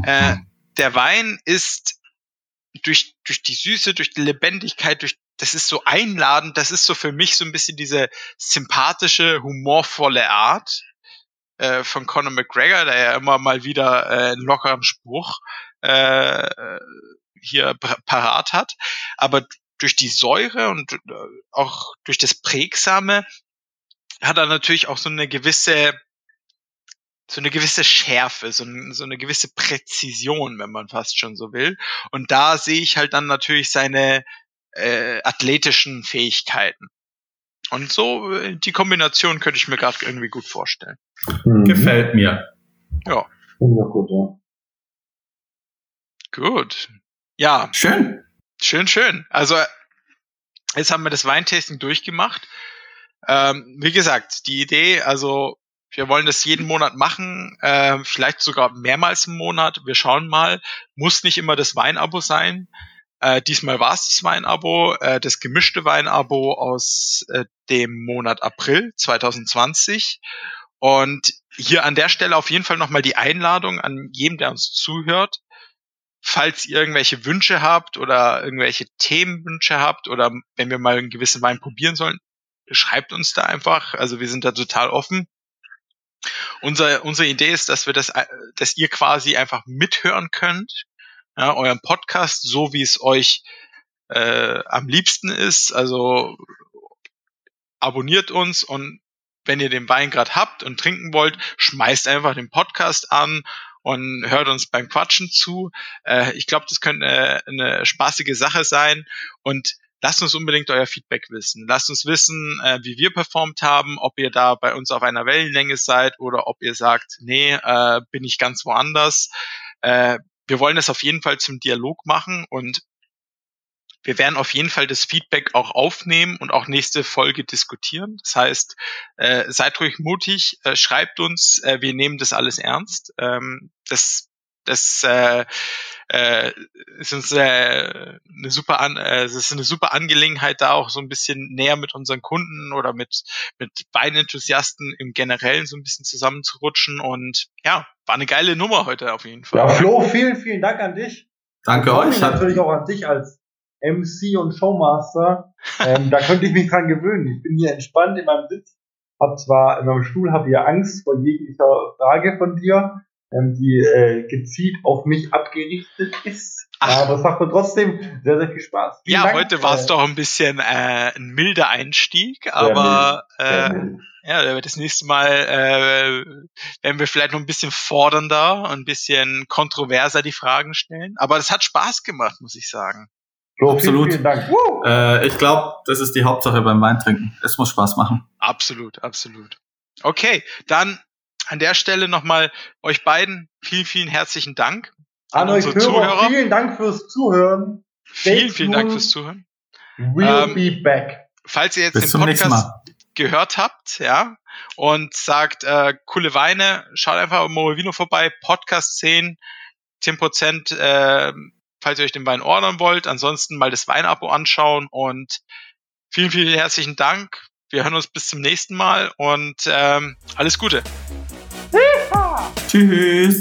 Äh, der Wein ist durch, durch die Süße, durch die Lebendigkeit, durch das ist so einladend, das ist so für mich so ein bisschen diese sympathische, humorvolle Art äh, von Conor McGregor, der ja immer mal wieder äh, einen lockeren Spruch äh, hier par- parat hat. Aber durch die Säure und äh, auch durch das Prägsame hat er natürlich auch so eine gewisse so eine gewisse Schärfe, so, ein, so eine gewisse Präzision, wenn man fast schon so will. Und da sehe ich halt dann natürlich seine äh, athletischen Fähigkeiten. Und so äh, die Kombination könnte ich mir gerade irgendwie gut vorstellen. Mhm. Gefällt mir. Ja, gut, ja. gut. Ja, Schön. Schön, schön. Also jetzt haben wir das Weintasting durchgemacht. Ähm, wie gesagt, die Idee, also wir wollen das jeden Monat machen, äh, vielleicht sogar mehrmals im Monat. Wir schauen mal. Muss nicht immer das Weinabo sein. Äh, diesmal war es das Weinabo, äh, das gemischte Weinabo aus äh, dem Monat April 2020. Und hier an der Stelle auf jeden Fall nochmal die Einladung an jedem, der uns zuhört. Falls ihr irgendwelche Wünsche habt oder irgendwelche Themenwünsche habt oder wenn wir mal einen gewissen Wein probieren sollen, schreibt uns da einfach. Also wir sind da total offen. Unser, unsere Idee ist, dass wir das, äh, dass ihr quasi einfach mithören könnt, ja, euren Podcast, so wie es euch äh, am liebsten ist. Also abonniert uns und wenn ihr den Wein gerade habt und trinken wollt, schmeißt einfach den Podcast an und hört uns beim Quatschen zu. Äh, ich glaube, das könnte äh, eine spaßige Sache sein und lasst uns unbedingt euer Feedback wissen. Lasst uns wissen, äh, wie wir performt haben, ob ihr da bei uns auf einer Wellenlänge seid oder ob ihr sagt, nee, äh, bin ich ganz woanders. Äh, wir wollen das auf jeden Fall zum Dialog machen und wir werden auf jeden Fall das Feedback auch aufnehmen und auch nächste Folge diskutieren. Das heißt, äh, seid ruhig mutig, äh, schreibt uns, äh, wir nehmen das alles ernst. Ähm, das das äh, äh, ist uns äh, eine super an, äh, es ist eine super Angelegenheit, da auch so ein bisschen näher mit unseren Kunden oder mit mit Weinenthusiasten im Generellen so ein bisschen zusammenzurutschen und ja, war eine geile Nummer heute auf jeden Fall. Ja, Flo, vielen, vielen Dank an dich. Danke Und euch. Natürlich auch an dich als MC und Showmaster. ähm, da könnte ich mich dran gewöhnen. Ich bin hier entspannt in meinem Sitz. Hab zwar in meinem Stuhl habe hier Angst vor jeglicher Frage von dir, ähm, die äh, gezielt auf mich abgerichtet ist. Ach. Aber es macht mir trotzdem sehr, sehr viel Spaß. Vielen Ja, Dank, heute war es doch ein bisschen äh, ein milder Einstieg, aber sehr äh, mild. ja, das nächste Mal äh, werden wir vielleicht noch ein bisschen fordernder und ein bisschen kontroverser die Fragen stellen. Aber das hat Spaß gemacht, muss ich sagen. Flo, absolut. Vielen, vielen Dank. Äh, ich glaube, das ist die Hauptsache beim Weintrinken. Es muss Spaß machen. Absolut, absolut. Okay, dann an der Stelle nochmal euch beiden vielen, vielen herzlichen Dank. An euch unsere Hörer, Zuhörer. vielen Dank fürs Zuhören. Stay Vielen, vielen Dank fürs Zuhören. We'll Ähm, be back. Falls ihr jetzt Bis den Podcast gehört habt, ja, und sagt, äh, coole Weine, schaut einfach auf Morovino vorbei, Podcast 10, 10% äh, falls ihr euch den Wein ordern wollt. Ansonsten mal das Weinabo anschauen und vielen, vielen herzlichen Dank. Wir hören uns bis zum nächsten Mal und ähm, alles Gute. Tschüss.